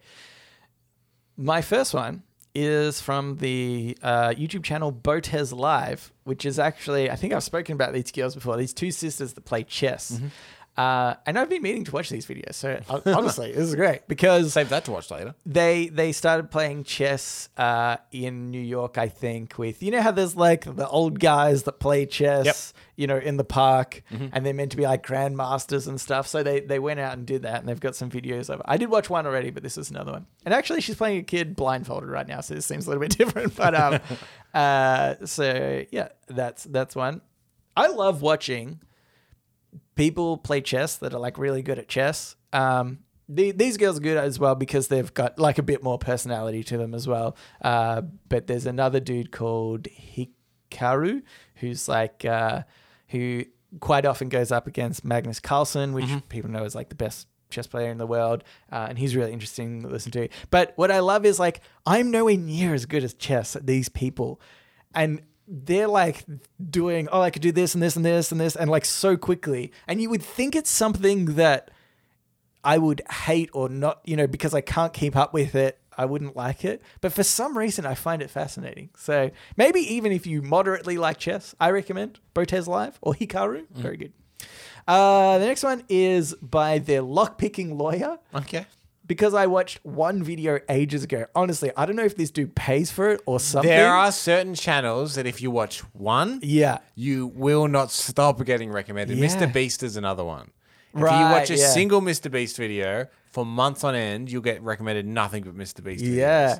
My first one is from the uh, YouTube channel Botez Live, which is actually I think I've spoken about these girls before. These two sisters that play chess. Mm-hmm. Uh, and I've been meaning to watch these videos. So honestly, this is great because Save that to watch later. they they started playing chess uh, in New York, I think. With you know how there's like the old guys that play chess, Yep. Mm-hmm. you know, in the park, and they're meant to be like grandmasters and stuff. So they they went out and did that, and they've got some videos of it. I did watch one already, but this is another one. And actually, she's playing a kid blindfolded right now, so this seems a little bit different. But um, uh, so yeah, that's that's one. I love watching people play chess that are like really good at chess. Um, the, these girls are good as well because they've got like a bit more personality to them as well. Uh, but there's another dude called Hikaru who's like uh, who quite often goes up against Magnus Carlsen, which people know is like the best chess player in the world, uh, and he's really interesting to listen to. But what I love is like I'm nowhere near as good as chess these people. and they're like doing oh I could do this and this and this and this and like so quickly, and you would think it's something that I would hate or not, you know, because I can't keep up with it. I wouldn't like it, but for some reason I find it fascinating. So maybe even if you moderately like chess, I recommend Botez Live or Hikaru. Very good. Uh, the next one is by the lockpicking lawyer Okay. Because I watched one video ages ago. Honestly, I don't know if this dude pays for it or something. There are certain channels that if you watch one, yeah, you will not stop getting recommended. Yeah. Mr. Beast is another one. If you watch a yeah. single Mr. Beast video for months on end, you'll get recommended nothing but Mr. Beast videos. Yeah.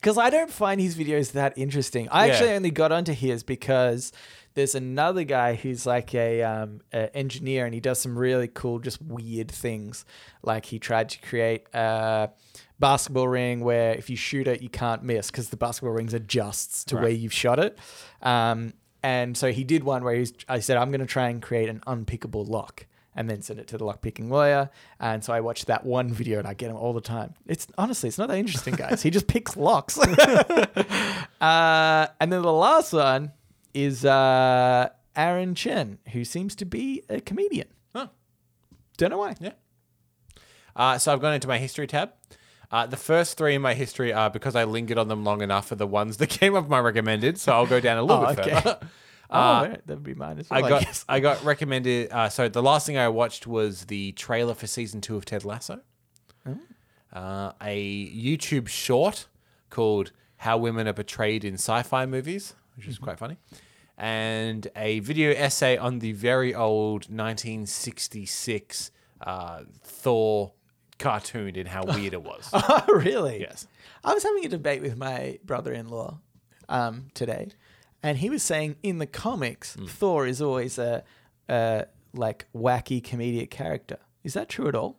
Because I don't find his videos that interesting. I Yeah. actually only got onto his because there's another guy who's like a, um, a engineer and he does some really cool, just weird things. Like he tried to create a basketball ring where if you shoot it, you can't miss because the basketball rings adjusts to Right. where you've shot it. Um, and so he did one where he's, I said, I'm going to try and create an unpickable lock and then send it to the lock picking lawyer. And so I watched that one video and I get him all the time. It's honestly, it's not that interesting, guys. he just picks locks. uh, and then the last one is uh, Aaron Chen, who seems to be a comedian. Huh. Don't know why. Yeah. Uh, so I've gone into my history tab. Uh, the first three in my history are because I lingered on them long enough are the ones that came up my recommended. So I'll go down a little Oh, bit okay. further. Oh, Uh, alright, that would be mine as well. I I got guess. I got recommended. Uh, so the last thing I watched was the trailer for season two of Ted Lasso. Oh. Uh, a YouTube short called "How Women Are Portrayed in Sci-Fi Movies," which Mm-hmm. is quite funny, and a video essay on the very old 1966 uh, Thor cartoon and how weird it was. Oh, really? Yes. I was having a debate with my brother-in-law um, today, and he was saying in the comics, Hmm. Thor is always a, a like wacky comedic character. Is that true at all?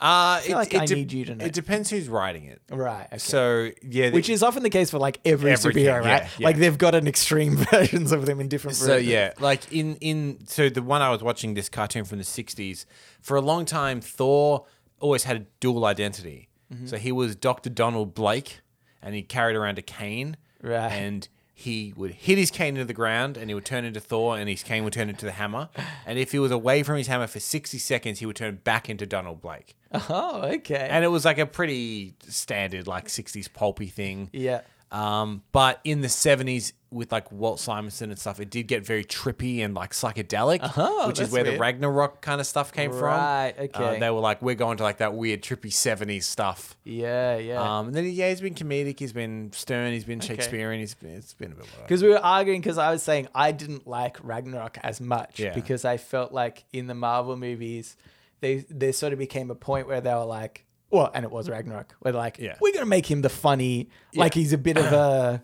Uh, feel like I need you to know. It depends who's writing it. Right. Okay. So yeah, the- Which is often the case for like every superhero, right? yeah, yeah. Like they've got an extreme versions of them in different. So versions. yeah, like in in so the one I was watching this cartoon from the '60s for a long time, Thor always had a dual identity. Mm-hmm. So he was Doctor Donald Blake, and he carried around a cane, Right. And he would hit his cane into the ground, and he would turn into Thor, and his cane would turn into the hammer. And if he was away from his hammer for 60 seconds, he would turn back into Donald Blake. Oh, okay. And it was like a pretty standard, like 60s pulpy thing. yeah. Um, but in the 70s, with like Walt Simonson and stuff, it did get very trippy and like psychedelic, Oh, which is where weird. the Ragnarok kind of stuff came Right, from. Right. Okay. Uh, they were like, we're going to like that weird, trippy 70s stuff. Yeah. Yeah. Um, and then, yeah, he's been comedic, he's been stern, he's been Shakespearean, he's been, it's been a bit. Because we were arguing because I was saying I didn't like Ragnarok as much Yeah. because I felt like in the Marvel movies, they there sort of became a point where they were like, well, and it was Ragnarok, where they're like, Yeah. we're gonna make him the funny, like he's a bit of a.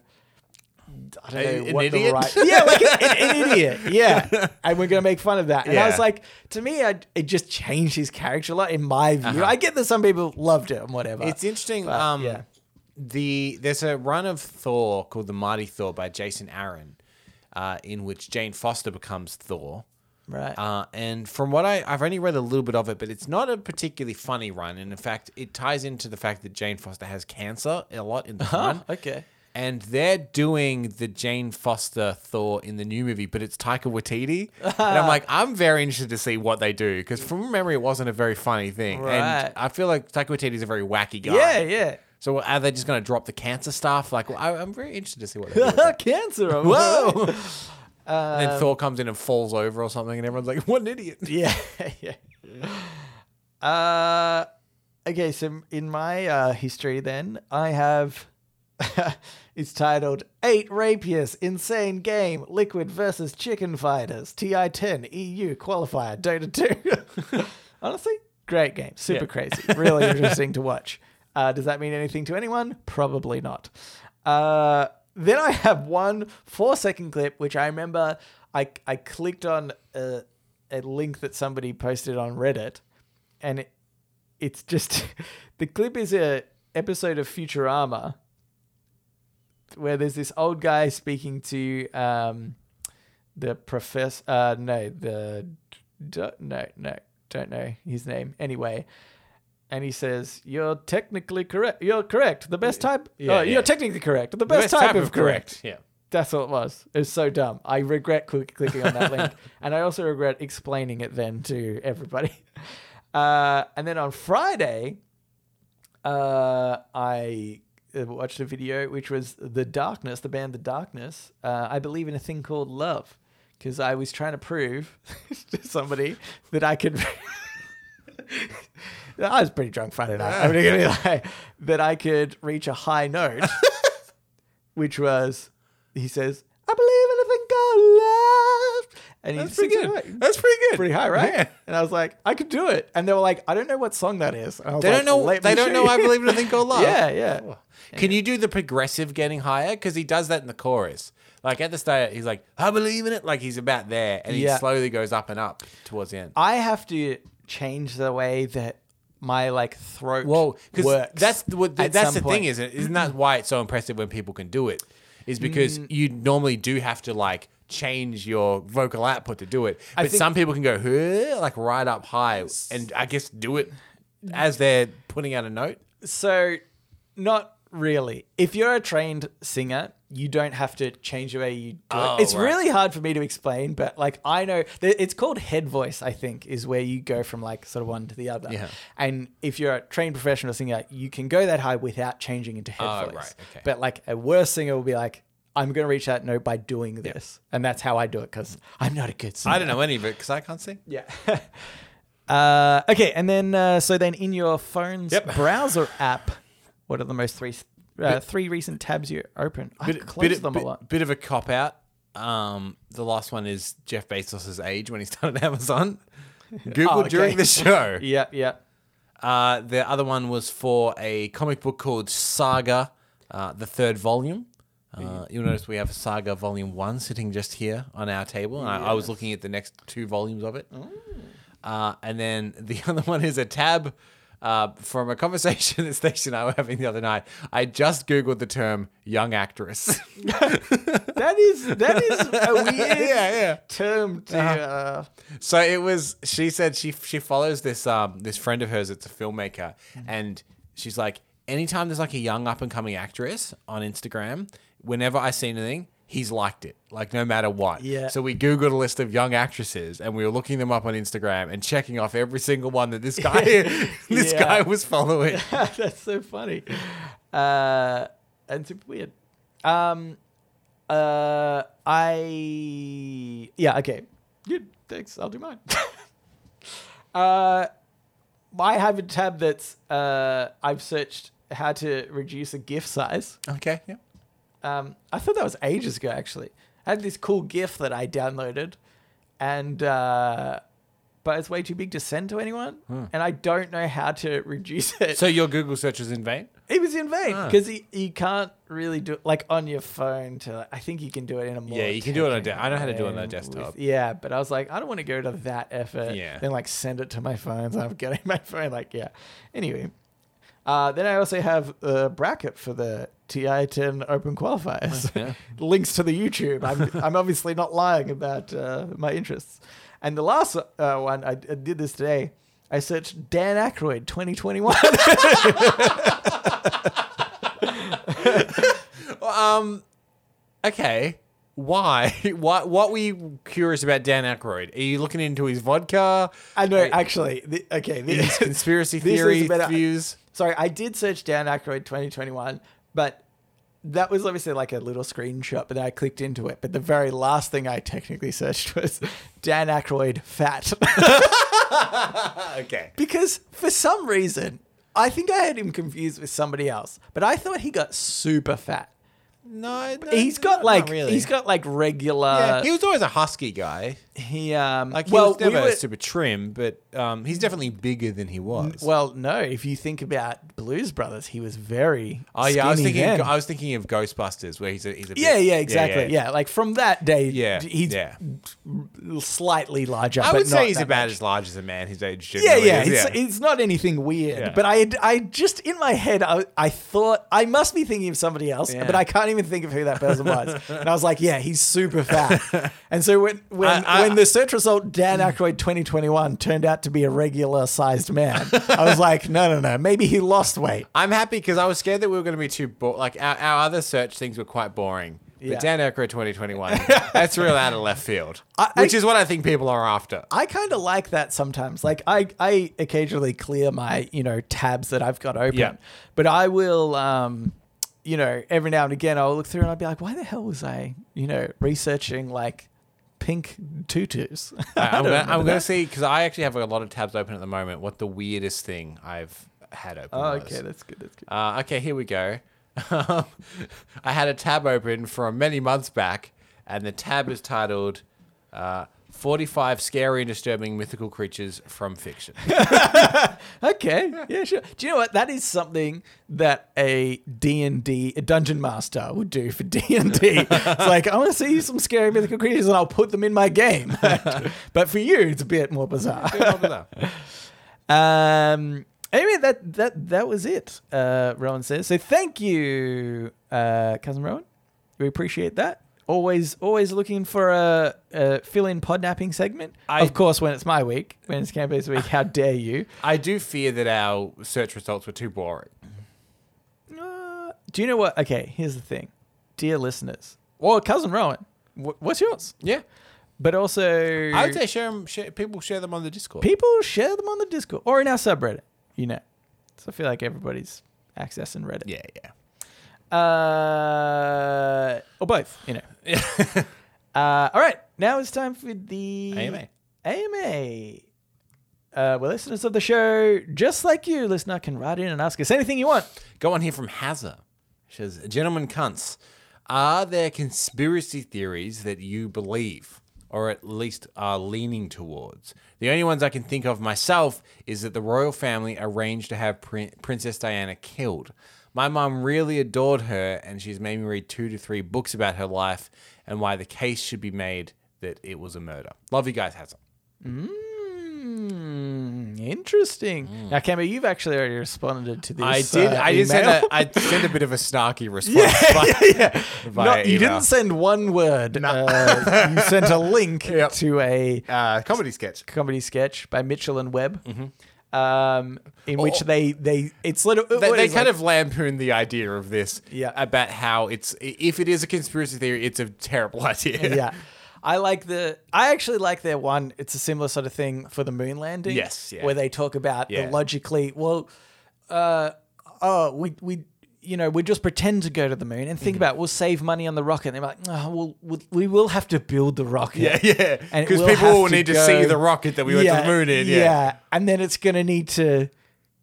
I don't know A- an what the idiot? right, yeah, like an, an idiot, yeah, and we're gonna make fun of that. And I was like, to me, I, it just changed his character a lot in my view. Uh-huh. I get that some people loved it and whatever. It's interesting. But, um, yeah. the there's a run of Thor called the Mighty Thor by Jason Aaron, uh, in which Jane Foster becomes Thor. Right. Uh, and from what I, I've only read a little bit of it, but it's not a particularly funny run. And in fact, it ties into the fact that Jane Foster has cancer a lot in the run. okay. And they're doing the Jane Foster Thor in the new movie, but it's Taika Waititi. and I'm like, I'm very interested to see what they do because from memory, it wasn't a very funny thing. Right. And I feel like Taika Waititi is a very wacky guy. Yeah, yeah. So are they just going to drop the cancer stuff? Like, I, I'm very interested to see what they do. with. Cancer. Whoa! And Um, then Thor comes in and falls over or something, and everyone's like, "What an idiot!" Yeah, yeah. Uh, okay, so in my uh, history, then I have. it's titled Eight Rapiers Insane Game Liquid versus Chicken Fighters TI10 EU E Qualifier Dota 2. Honestly, great game. Super Yeah. crazy. Really interesting to watch. Uh, does that mean anything to anyone? Probably not. Uh, then I have one four second clip, which I remember I, I clicked on a, a link that somebody posted on Reddit, and it, it's just the clip is a episode of Futurama where there's this old guy speaking to um, the professor. Uh, no, the no, no, don't know his name. Anyway, and he says, "You're technically correct. You're correct. The best type. Yeah, oh, yeah. You're technically correct. The best, type, of correct. Yeah. That's all it was. It was so dumb. I regret click- clicking on that link, and I also regret explaining it then to everybody. Uh, and then on Friday, uh, I uh, watched a video which was The Darkness, the band The Darkness. Uh, I believe in a thing called love because I was trying to prove to somebody that I could. I was pretty drunk Friday night. I'm gonna lie, that I could reach a high note, which was, he says, "I believe in a thing called love," and That's pretty sings it good. right. That's pretty good. pretty high, right? Yeah. And I was like, I could do it. And they were like, I don't know what song that is. And I was They like, don't know. "Let They me don't show know. you." I believe in a thing called love. Yeah, yeah. Oh. Can you do the progressive getting higher? Because he does that in the chorus. Like at the start, he's like, "I believe in it." Like he's about there, and Yeah. he slowly goes up and up towards the end. I have to change the way that my like throat Well, because works. that's the- what at that's some the point. thing, isn't it? Isn't that why it's so impressive when people can do it? Is because Mm. you normally do have to like change your vocal output to do it, I but think- some people can go "Huh," like right up high, and I guess do it as they're putting out a note. So, not really. If you're a trained singer, you don't have to change the way you do Oh, it. It's right. really hard for me to explain, but like I know it's called head voice. I think is where you go from like sort of one to the other. Yeah. And if you're a trained professional singer, you can go that high without changing into head Oh, voice. right, okay. But like a worse singer will be like. I'm going to reach that note by doing this. And that's how I do it because I'm not a good singer. I don't know any of it because I can't sing. Yeah. uh, okay, and then uh, so then in your phone's Yep. browser app, what are the most three uh, three recent tabs you open? I bit, close bit, them bit, a lot. bit of a cop out. Um, the last one is Jeff Bezos' age when he started Amazon. Google Oh, okay. during the show. Yeah, yeah. Uh, the other one was for a comic book called Saga, uh, the third volume. Uh, you'll notice we have Saga Volume 1 sitting just here on our table. And I, I was looking at the next two volumes of it. Uh, and then the other one is a tab uh, from a conversation that Stacey and I were having the other night. I just Googled the term young actress. That is that is a weird yeah, yeah. term to. uh So it was. She said she she follows this um this friend of hers. It's a filmmaker, and she's like, anytime there's like a young up and coming actress on Instagram, whenever I see anything, he's liked it. Like no matter what. Yeah. So we googled a list of young actresses, and we were looking them up on Instagram and checking off every single one that this guy this Yeah. guy was following. That's so funny. Uh, and super weird. Um, uh, I yeah okay. Good. Thanks. I'll do mine. uh, I have a tab that's uh I've searched how to reduce a GIF size. okay. Yeah. Um, I thought that was ages ago actually. I had this cool GIF that I downloaded, and uh, but it's way too big to send to anyone, and I don't know how to reduce it. Hmm. So your Google search is in vain. It was in vain Ah. because you, you can't really do it, like on your phone. To I think you can do it in a more Yeah, you can do it on a de- I know how to do it on a desktop. with- yeah, but I was like, I don't want to go to that effort. Yeah. Then like send it to my phone. So I'm getting my phone. Like yeah. Anyway, uh, then I also have a bracket for the TI10 Open qualifiers. Yeah. Links to the YouTube. I'm I'm obviously not lying about uh, my interests. And the last uh, one I, I did this today. I searched Dan Aykroyd 2021. Um, okay. Why? What? What were you curious about Dan Aykroyd? Are you looking into his vodka? I know, actually. The, okay, the, conspiracy theory views? Sorry, I did search Dan Aykroyd 2021, but that was obviously like a little screenshot. But then I clicked into it. But the very last thing I technically searched was Dan Aykroyd fat, Okay. because for some reason I think I had him confused with somebody else. But I thought he got super fat. No, no He's got not like really. he's got like regular. Yeah, he was always a husky guy. He um Like he well was never we were, super trim, but um, he's definitely bigger than he was. well no if you think about Blues Brothers he was very oh yeah, I was skinny thinking. then. I was thinking of Ghostbusters, where he's a he's a bit- Yeah, yeah, exactly. Yeah, like from that day, Yeah, he's yeah. slightly larger. I but would say not he's that about much. as large as a man his age. Yeah, generally yeah, is, it's, it's not anything weird. Yeah. But I, I just in my head, I, I thought I must be thinking of somebody else, Yeah. but I can't even think of who that person was. and I was like, yeah, he's super fat. and so when when I- I- when the search result Dan Aykroyd 2021 turned out to be a regular sized man, I was like, no, no, no, maybe he lost weight. I'm happy because I was scared that we were going to be too bo- like our, our other search things were quite boring. Yeah. But Dan Aykroyd 2021, that's real out of left field, I- I- which is what I think people are after. I kind of like that sometimes. Like I, I occasionally clear my, you know, tabs that I've got open. Yeah. But I will, um, you know, every now and again I'll look through and I'll be like, why the hell was I, you know, researching like pink tutus? I I'm gonna, remember I'm gonna that. see because I actually have a lot of tabs open at the moment. What the weirdest thing I've had open? Oh, was. okay, that's good. That's good. Uh, okay, here we go. I had a tab open from many months back, and the tab is titled uh, 45 Scary and Disturbing Mythical Creatures from Fiction. Okay, yeah, sure. Do you know what? That is something that a D&D, a dungeon master would do for D&D. it's like, I want to see some scary mythical creatures and I'll put them in my game. but for you, it's a bit more bizarre. Um. Anyway, that that that was it. Uh, Rowan says. So thank you, uh, cousin Rowan. We appreciate that. Always, always looking for a, a fill-in podnapping segment. I- of course, when it's my week, when it's Cambo's week, how dare you? I do fear that our search results were too boring. Uh, do you know what? Okay, here's the thing, dear listeners, or cousin Rowan, wh- what's yours? Yeah. But also, I would say share 'em- share, people share them on the Discord. people share them on the Discord or in our subreddit. You know, so I feel like everybody's accessing Reddit. yeah, yeah. Uh, or both, you know. uh, all right, now it's time for the AMA. AMA. Uh, well, listeners of the show, just like you, listener, can write in and ask us anything you want. Go on here from Hazza. She says, Gentlemen cunts, are there conspiracy theories that you believe, or at least are leaning towards? The only ones I can think of myself is that the royal family arranged to have Prin- Princess Diana killed. My mum really adored her, and she's made me read two to three books about her life and why the case should be made that it was a murder. Love you guys, Hazza. Mm, interesting. Now, Cambo, you've actually already responded to this. I did. uh, I did send a. I sent a bit of a snarky response. by- via Not- you didn't send one word. Uh, you sent a link Yep. to a uh, comedy sketch. comedy sketch by Mitchell and Webb, um, in which Oh. they they it's little They, they kind like- of lampoon the idea of this. Yeah. About how it's if it is a conspiracy theory, it's a terrible idea. yeah. I like the. I actually like their one. It's a similar sort of thing for the moon landing. Yes, yeah. Where they talk about Yeah. the logically. Well, uh, oh, we we. You know, we just pretend to go to the moon and think mm-hmm. about we'll save money on the rocket. And they're like, oh, well, we'll, we will have to build the rocket. Yeah, yeah. Because will people will need to go- see the rocket that we went to the moon in. Yeah. and then it's gonna need to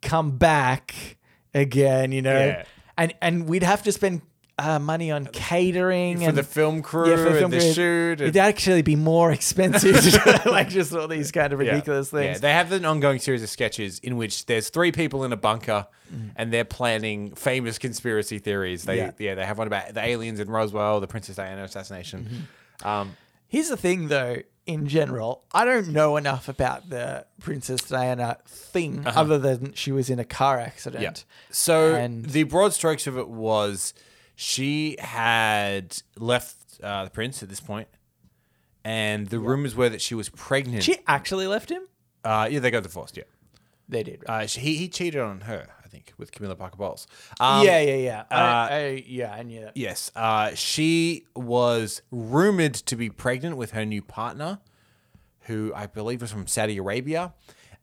come back again. You know, Yeah. and and we'd have to spend uh, money on catering For and the film crew yeah, for and film the crew, shoot. It'd actually be more expensive, like just all these kind of Yeah. ridiculous Yeah, things. they have an ongoing series of sketches in which there's three people in a bunker and they're planning famous conspiracy theories. They Yeah. yeah. they have one about the aliens in Roswell, the Princess Diana assassination. Um, Here's the thing, though. In general, I don't know enough about the Princess Diana thing, other than she was in a car accident. Uh-huh. Yeah. So And- the broad strokes of it was she had left uh, the prince at this point, and the rumors were that she was pregnant. She actually left him. uh, yeah, they got divorced. Yeah, They did. uh, she, he he cheated on her, I think, with Camilla Parker Bowles. Um, yeah, yeah, yeah. I, uh, I, yeah, I knew that. Yes, uh, she was rumored to be pregnant with her new partner, who I believe was from Saudi Arabia.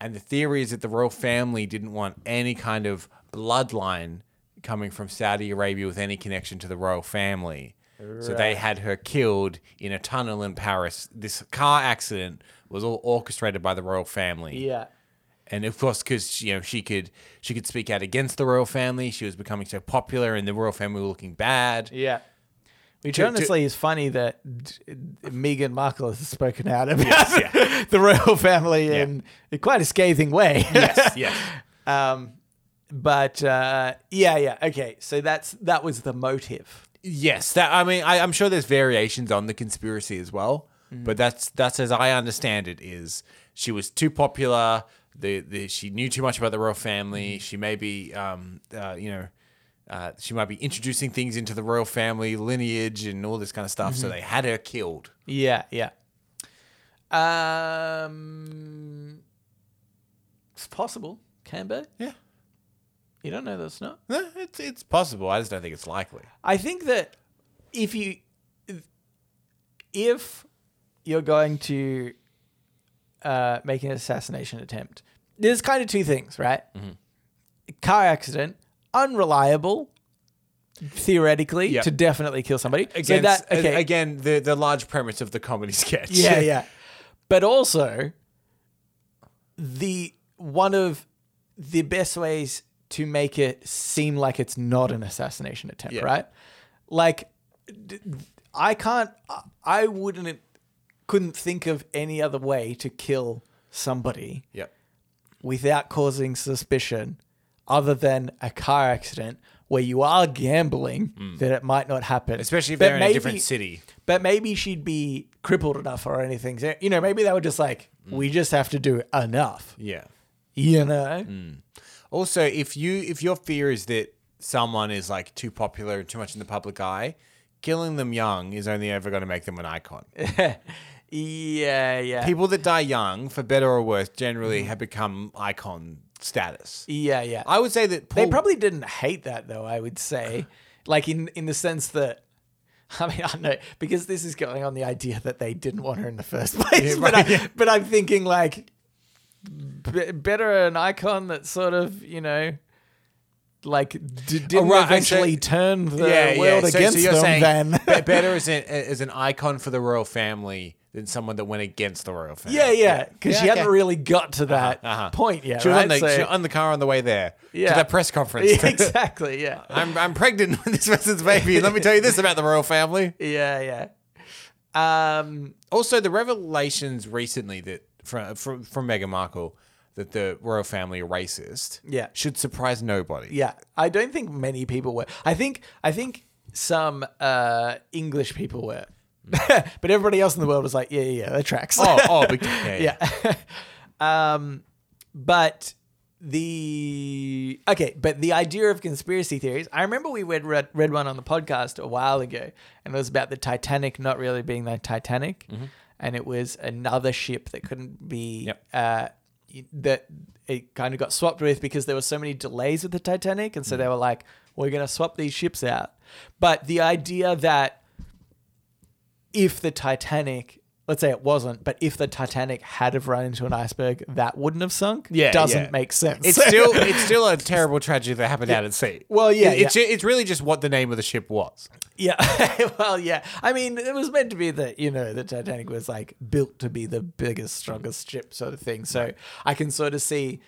And the theory is that the royal family didn't want any kind of bloodline coming from Saudi Arabia with any connection to the royal family. So they had her killed in a tunnel in Paris. This car accident was all orchestrated by the royal family Yeah. and of course because you know she could she could speak out against the royal family she was becoming so popular and the royal family were looking bad Yeah. Which To- to- honestly is funny that d- Meghan Markle has spoken out about Yes, the royal family in quite a scathing way. yes yes Um, but uh, yeah, yeah, okay. So that's that was the motive. yes that i mean I, i'm sure there's variations on the conspiracy as well but that's that's as i understand it is she was too popular the, the she knew too much about the royal family she may be um uh, you know uh, she might be introducing things into the royal family lineage and all this kind of stuff so they had her killed Yeah, yeah. Um, it's possible. Can be. yeah You don't know that's not. Eh, it's it's possible i just don't think it's likely I think that if you if you're going to uh, make an assassination attempt, there's kind of two things, right? Mm-hmm. Car accident, unreliable, theoretically, Yep. to definitely kill somebody. So Again, that- okay, again, the the large premise of the comedy sketch. yeah, yeah. But also, the one of the best ways to make it seem like it's not an assassination attempt, Yeah. right? Like, I can't, I- wouldn't, couldn't think of any other way to kill somebody Yep. without causing suspicion other than a car accident where you are gambling that it might not happen. Especially if But they're in a different city. But maybe she'd be crippled enough or anything. You know, maybe they were just like, Hmm. we just have to do enough. Yeah. You know? Hmm. Also, if you if your fear is that someone is like too popular and too much in the public eye, killing them young is only ever going to make them an icon. Yeah, yeah. People that die young, for better or worse, generally mm-hmm. have become icon status. yeah, yeah. I would say that Paul, they probably didn't hate that though, I would say. like in in the sense that I mean, I don't know because this is going on the idea that they didn't want her in the first place. but, I, but I'm thinking like b- better an icon that sort of you know like d- didn't right, so- eventually turn the world So- so against them. Then better as an as an icon for the royal family than someone that went against the royal family. yeah, yeah, because Yeah, she hadn't really got to that uh-huh. point yet. She was, right? on the, So- she was on the car on the way there Yeah. to that press conference. Exactly. Yeah. I'm I'm pregnant with this person's baby. Let me tell you this about the royal family. Yeah, yeah. Um, Also, the revelations recently that from from, from Meghan Markle that the royal family are racist. Yeah. should surprise nobody. yeah. I don't think many people were. I think I think some uh, English people were, but everybody else in the world was like, yeah, yeah, yeah that tracks. Oh, oh, big yeah, yeah. um, but the okay, but the idea of conspiracy theories. I remember we read, read read one on the podcast a while ago, and it was about the Titanic not really being the Titanic, and it was another ship that couldn't be Yep. uh, that it kind of got swapped with because there were so many delays with the Titanic, and so they were like, "We're going to swap these ships out." But the idea that if the Titanic, let's say it wasn't, but if the Titanic had have run into an iceberg, that wouldn't have sunk. Yeah, doesn't yeah. make sense. It's still it's still a terrible tragedy that happened out at sea. Well, yeah, It- it's it's really just what the name of the ship was. yeah. well, yeah. I mean, it was meant to be that you know the Titanic was like built to be the biggest, strongest ship, sort of thing. So I can sort of see.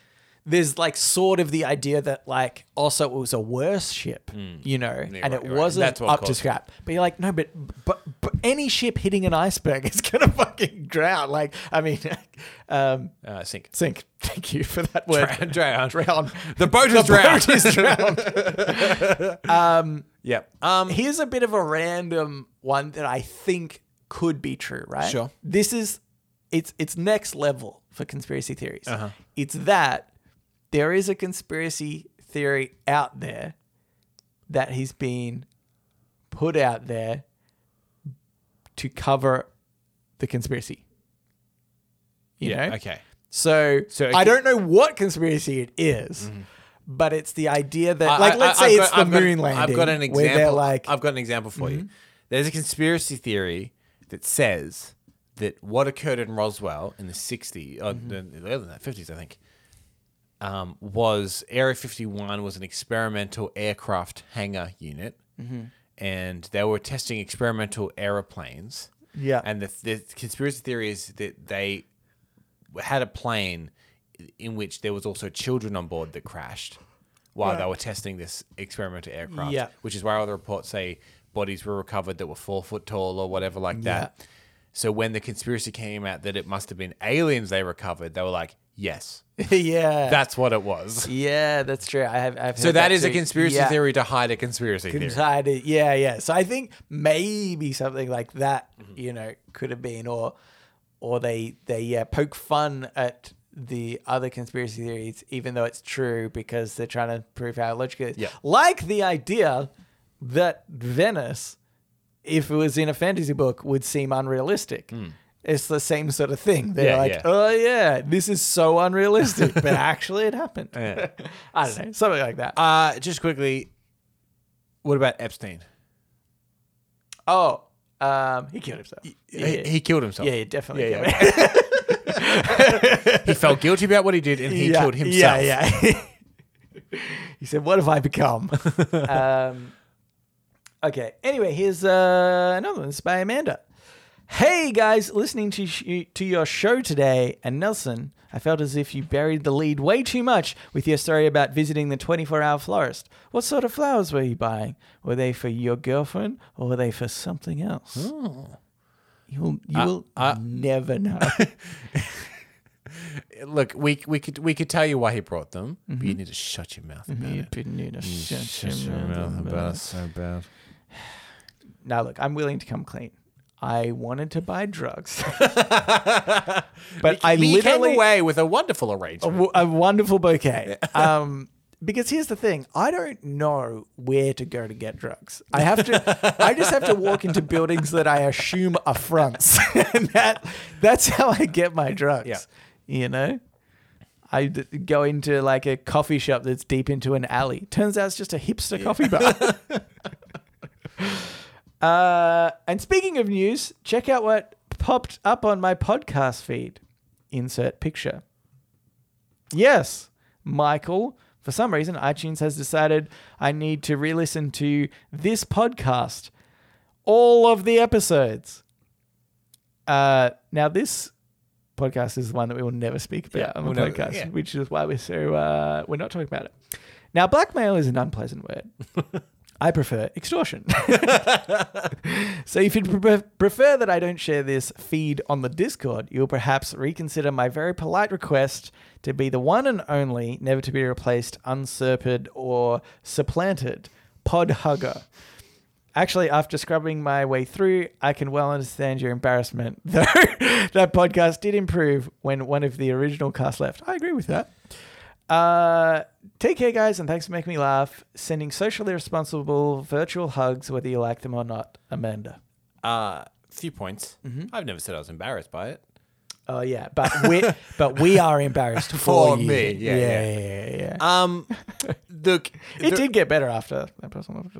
There's like sort of the idea that like also it was a worse ship, you know, and right, it right. wasn't That's what up to caused it. scrap. But you're like, no, but, but but any ship hitting an iceberg is gonna fucking drown. Like, I mean, um, Uh, sink. sink. Thank you for that word. Drown. Drown. Drown. The boat is drowned. Boat is drowned. Yep. Um. Here's a bit of a random one that I think could be true, right? Sure. This is it's it's next level for conspiracy theories. Uh-huh. It's that there is a conspiracy theory out there that he's been put out there to cover the conspiracy. You yeah. know? Okay. So, So, I don't know what conspiracy it is, but it's the idea that, I- like, I- let's say got- it's the I've got- moon landing. I've got an example. like, Mm-hmm. I've got an example for you. There's a conspiracy theory that says that what occurred in Roswell in the 60s, or Mm-hmm. the- earlier than that, 50s, I think, um, was Area 51 was an experimental aircraft hangar unit, Mm-hmm. and they were testing experimental aeroplanes. Yeah. And the, the conspiracy theory is that they had a plane in which there was also children on board that crashed while they were testing this experimental aircraft. Yeah. Which is why all the reports say bodies were recovered that were four foot tall or whatever like that. So when the conspiracy came out that it must have been aliens they recovered, they were like, yes, yeah, that's what it was. yeah, that's true. I have, I've So heard that is a conspiracy Yeah. theory to hide a conspiracy theory. Inside it. Yeah, yeah. So I think maybe something like that, Mm-hmm. you know, could have been, or, or they they yeah poke fun at the other conspiracy theories, even though it's true because they're trying to prove how logical it is. Yeah. Like the idea that Venice, if it was in a fantasy book, would seem unrealistic. It's the same sort of thing. They're. Yeah, like, yeah. oh yeah, this is so unrealistic, but actually it happened. Yeah. I don't know, something like that. Uh, just quickly, what about Epstein? Oh, Um, he killed himself. He, he killed himself. yeah, he definitely Yeah, he felt guilty about what he did, and he killed himself. Yeah, yeah. he said, "What have I become?" um, okay. Anyway, here's uh, another one. This is by Amanda. Hey guys, listening to sh- to your show today, and Nelson, I felt as if you buried the lead way too much with your story about visiting the 24-hour florist. What sort of flowers were you buying? Were they for your girlfriend, or were they for something else? Hmm. You'll you will I- never know. Look, we we could we could tell you why he brought them, but you mm-hmm. need to shut your mouth mm-hmm. about You it. need to shut Shut your mouth mouth about it so bad. Now, look, I'm willing to come clean. I wanted to buy drugs, but I he came away with a wonderful a, arrangement. w- a wonderful bouquet. Um, because here's the thing: I don't know where to go to get drugs. I have to. I just have to walk into buildings that I assume are fronts, and that that's how I get my drugs. Yeah. You know. I d- go into like a coffee shop that's deep into an alley. Turns out it's just a hipster coffee bar. Uh, and speaking of news, check out what popped up on my podcast feed. Insert picture. Yes, Michael. For some reason, iTunes has decided I need to re listen to this podcast, all of the episodes. Uh, now, this podcast is the one that we will never speak about Yeah, on the we'll never- podcast, yeah. which is why we're so, uh, we're not talking about it. Now, blackmail is an unpleasant word. I prefer extortion. so if you prefer, that I don't share this feed on the Discord, you'll perhaps reconsider my very polite request to be the one and only, never to be replaced, usurped, or supplanted pod hugger. Actually, after scrubbing my way through, I can well understand your embarrassment, though that podcast did improve when one of the original cast left. I agree with that. Uh, take care, guys, and thanks for making me laugh. Sending socially responsible virtual hugs, whether you like them or not. Amanda. Uh, few points. Mm-hmm. I've never said I was embarrassed by it. Oh yeah, but we but we are embarrassed for, For you. me, yeah, yeah, yeah. yeah, yeah, yeah. Um, look, it the, did get better after that person.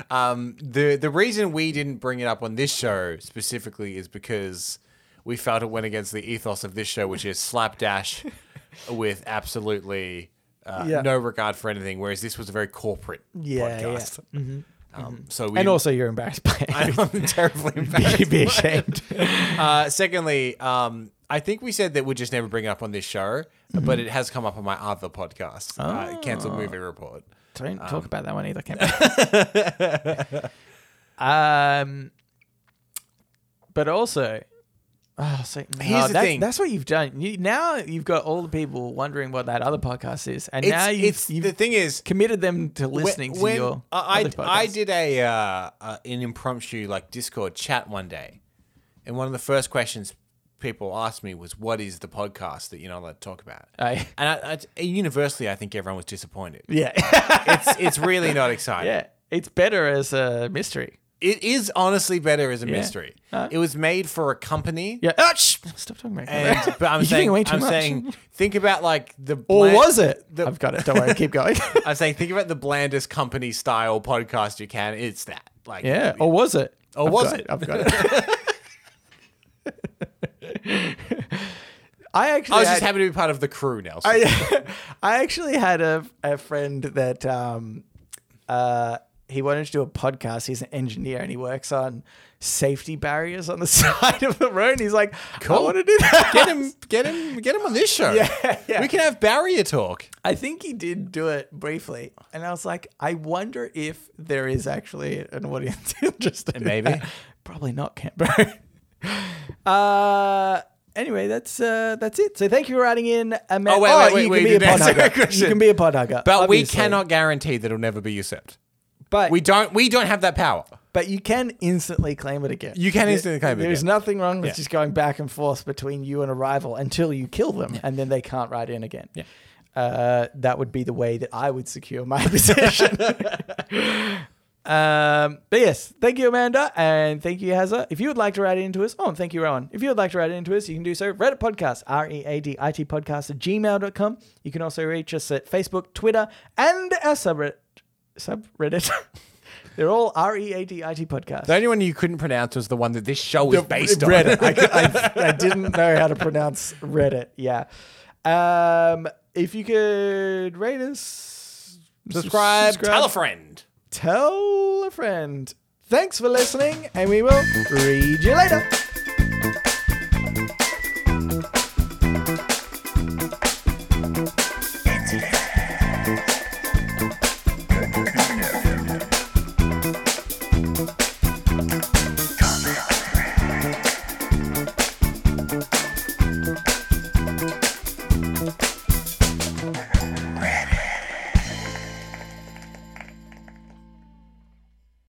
um, the the reason we didn't bring it up on this show specifically is because we felt it went against the ethos of this show, which is slapdash with absolutely uh, Yeah. no regard for anything. Whereas this was a very corporate Yeah, yeah. podcast. Um, so we and also, you're embarrassed by it. I'm terribly embarrassed. be, be ashamed. Uh, secondly, um, I think we said that we'd just never bring it up on this show, Mm-hmm. but it has come up on my other podcast, uh. Cancelled Movie Report. Don't Um, talk about that one either, Cameron. um, but also, oh, so Here's oh, the that's, thing. That's what you've done. You, now you've got all the people wondering what that other podcast is, and It's, now you've, it's you've the thing is, committed them to listening when, to your I, other I, I did a uh, uh, an impromptu like Discord chat one day, and one of the first questions people asked me was, "What is the podcast that you're not allowed to talk about?" I- and I, I, universally, I think everyone was disappointed. yeah, it's it's really not exciting. yeah. It's better as a mystery. It is honestly better as a mystery. Uh, it was made for a company. Yeah. Ah, shh, stop talking about And it. but I'm You're saying, giving away too I'm much. saying, think about like the or bland- was it? the- I've got it. Don't worry. Keep going. I'm saying, think about the blandest company style podcast you can. It's that. Like, yeah. Or was it? Or I've was got it? I've got it. I actually I was had- just happy to be part of the crew, Nelson. I, I actually had a, a friend that um, uh, he wanted to do a podcast. He's an engineer and he works on safety barriers on the side of the road. And he's like, I want to do that. get him, get him, get him on this show. Yeah, yeah. We can have barrier talk. I think he did do it briefly. And I was like, I wonder if there is actually an audience interested. in Maybe. Probably not, Canberra. uh, anyway, that's uh, that's it. So thank you for writing in. Ama- Oh, wait, wait, wait, you can be a pod hugger. You can be a pod hugger. But we cannot guarantee that it'll never be usurped. But We don't. We don't have that power. But you can instantly claim it again. You can instantly claim it There's again. nothing wrong with Yeah. just going back and forth between you and a rival until you kill them, and then they can't ride in again. Yeah. Uh, that would be the way that I would secure my position. um, but yes, thank you, Amanda, and thank you, Hazza. If you would like to write into us, oh, and thank you, Rowan. If you would like to write into us, you can do so. Reddit podcast, R E A D I T podcast at gmail.com. You can also reach us at Facebook, Twitter, and our subreddit. Subreddit. They're all R E A D I T podcasts. The only one you couldn't pronounce was the one that this show is based on. Reddit. I, I, I didn't know how to pronounce Reddit. Yeah. Um, if you could rate us, Subscribe, subscribe, tell a friend. tell a friend. Thanks for listening, and we will read you later.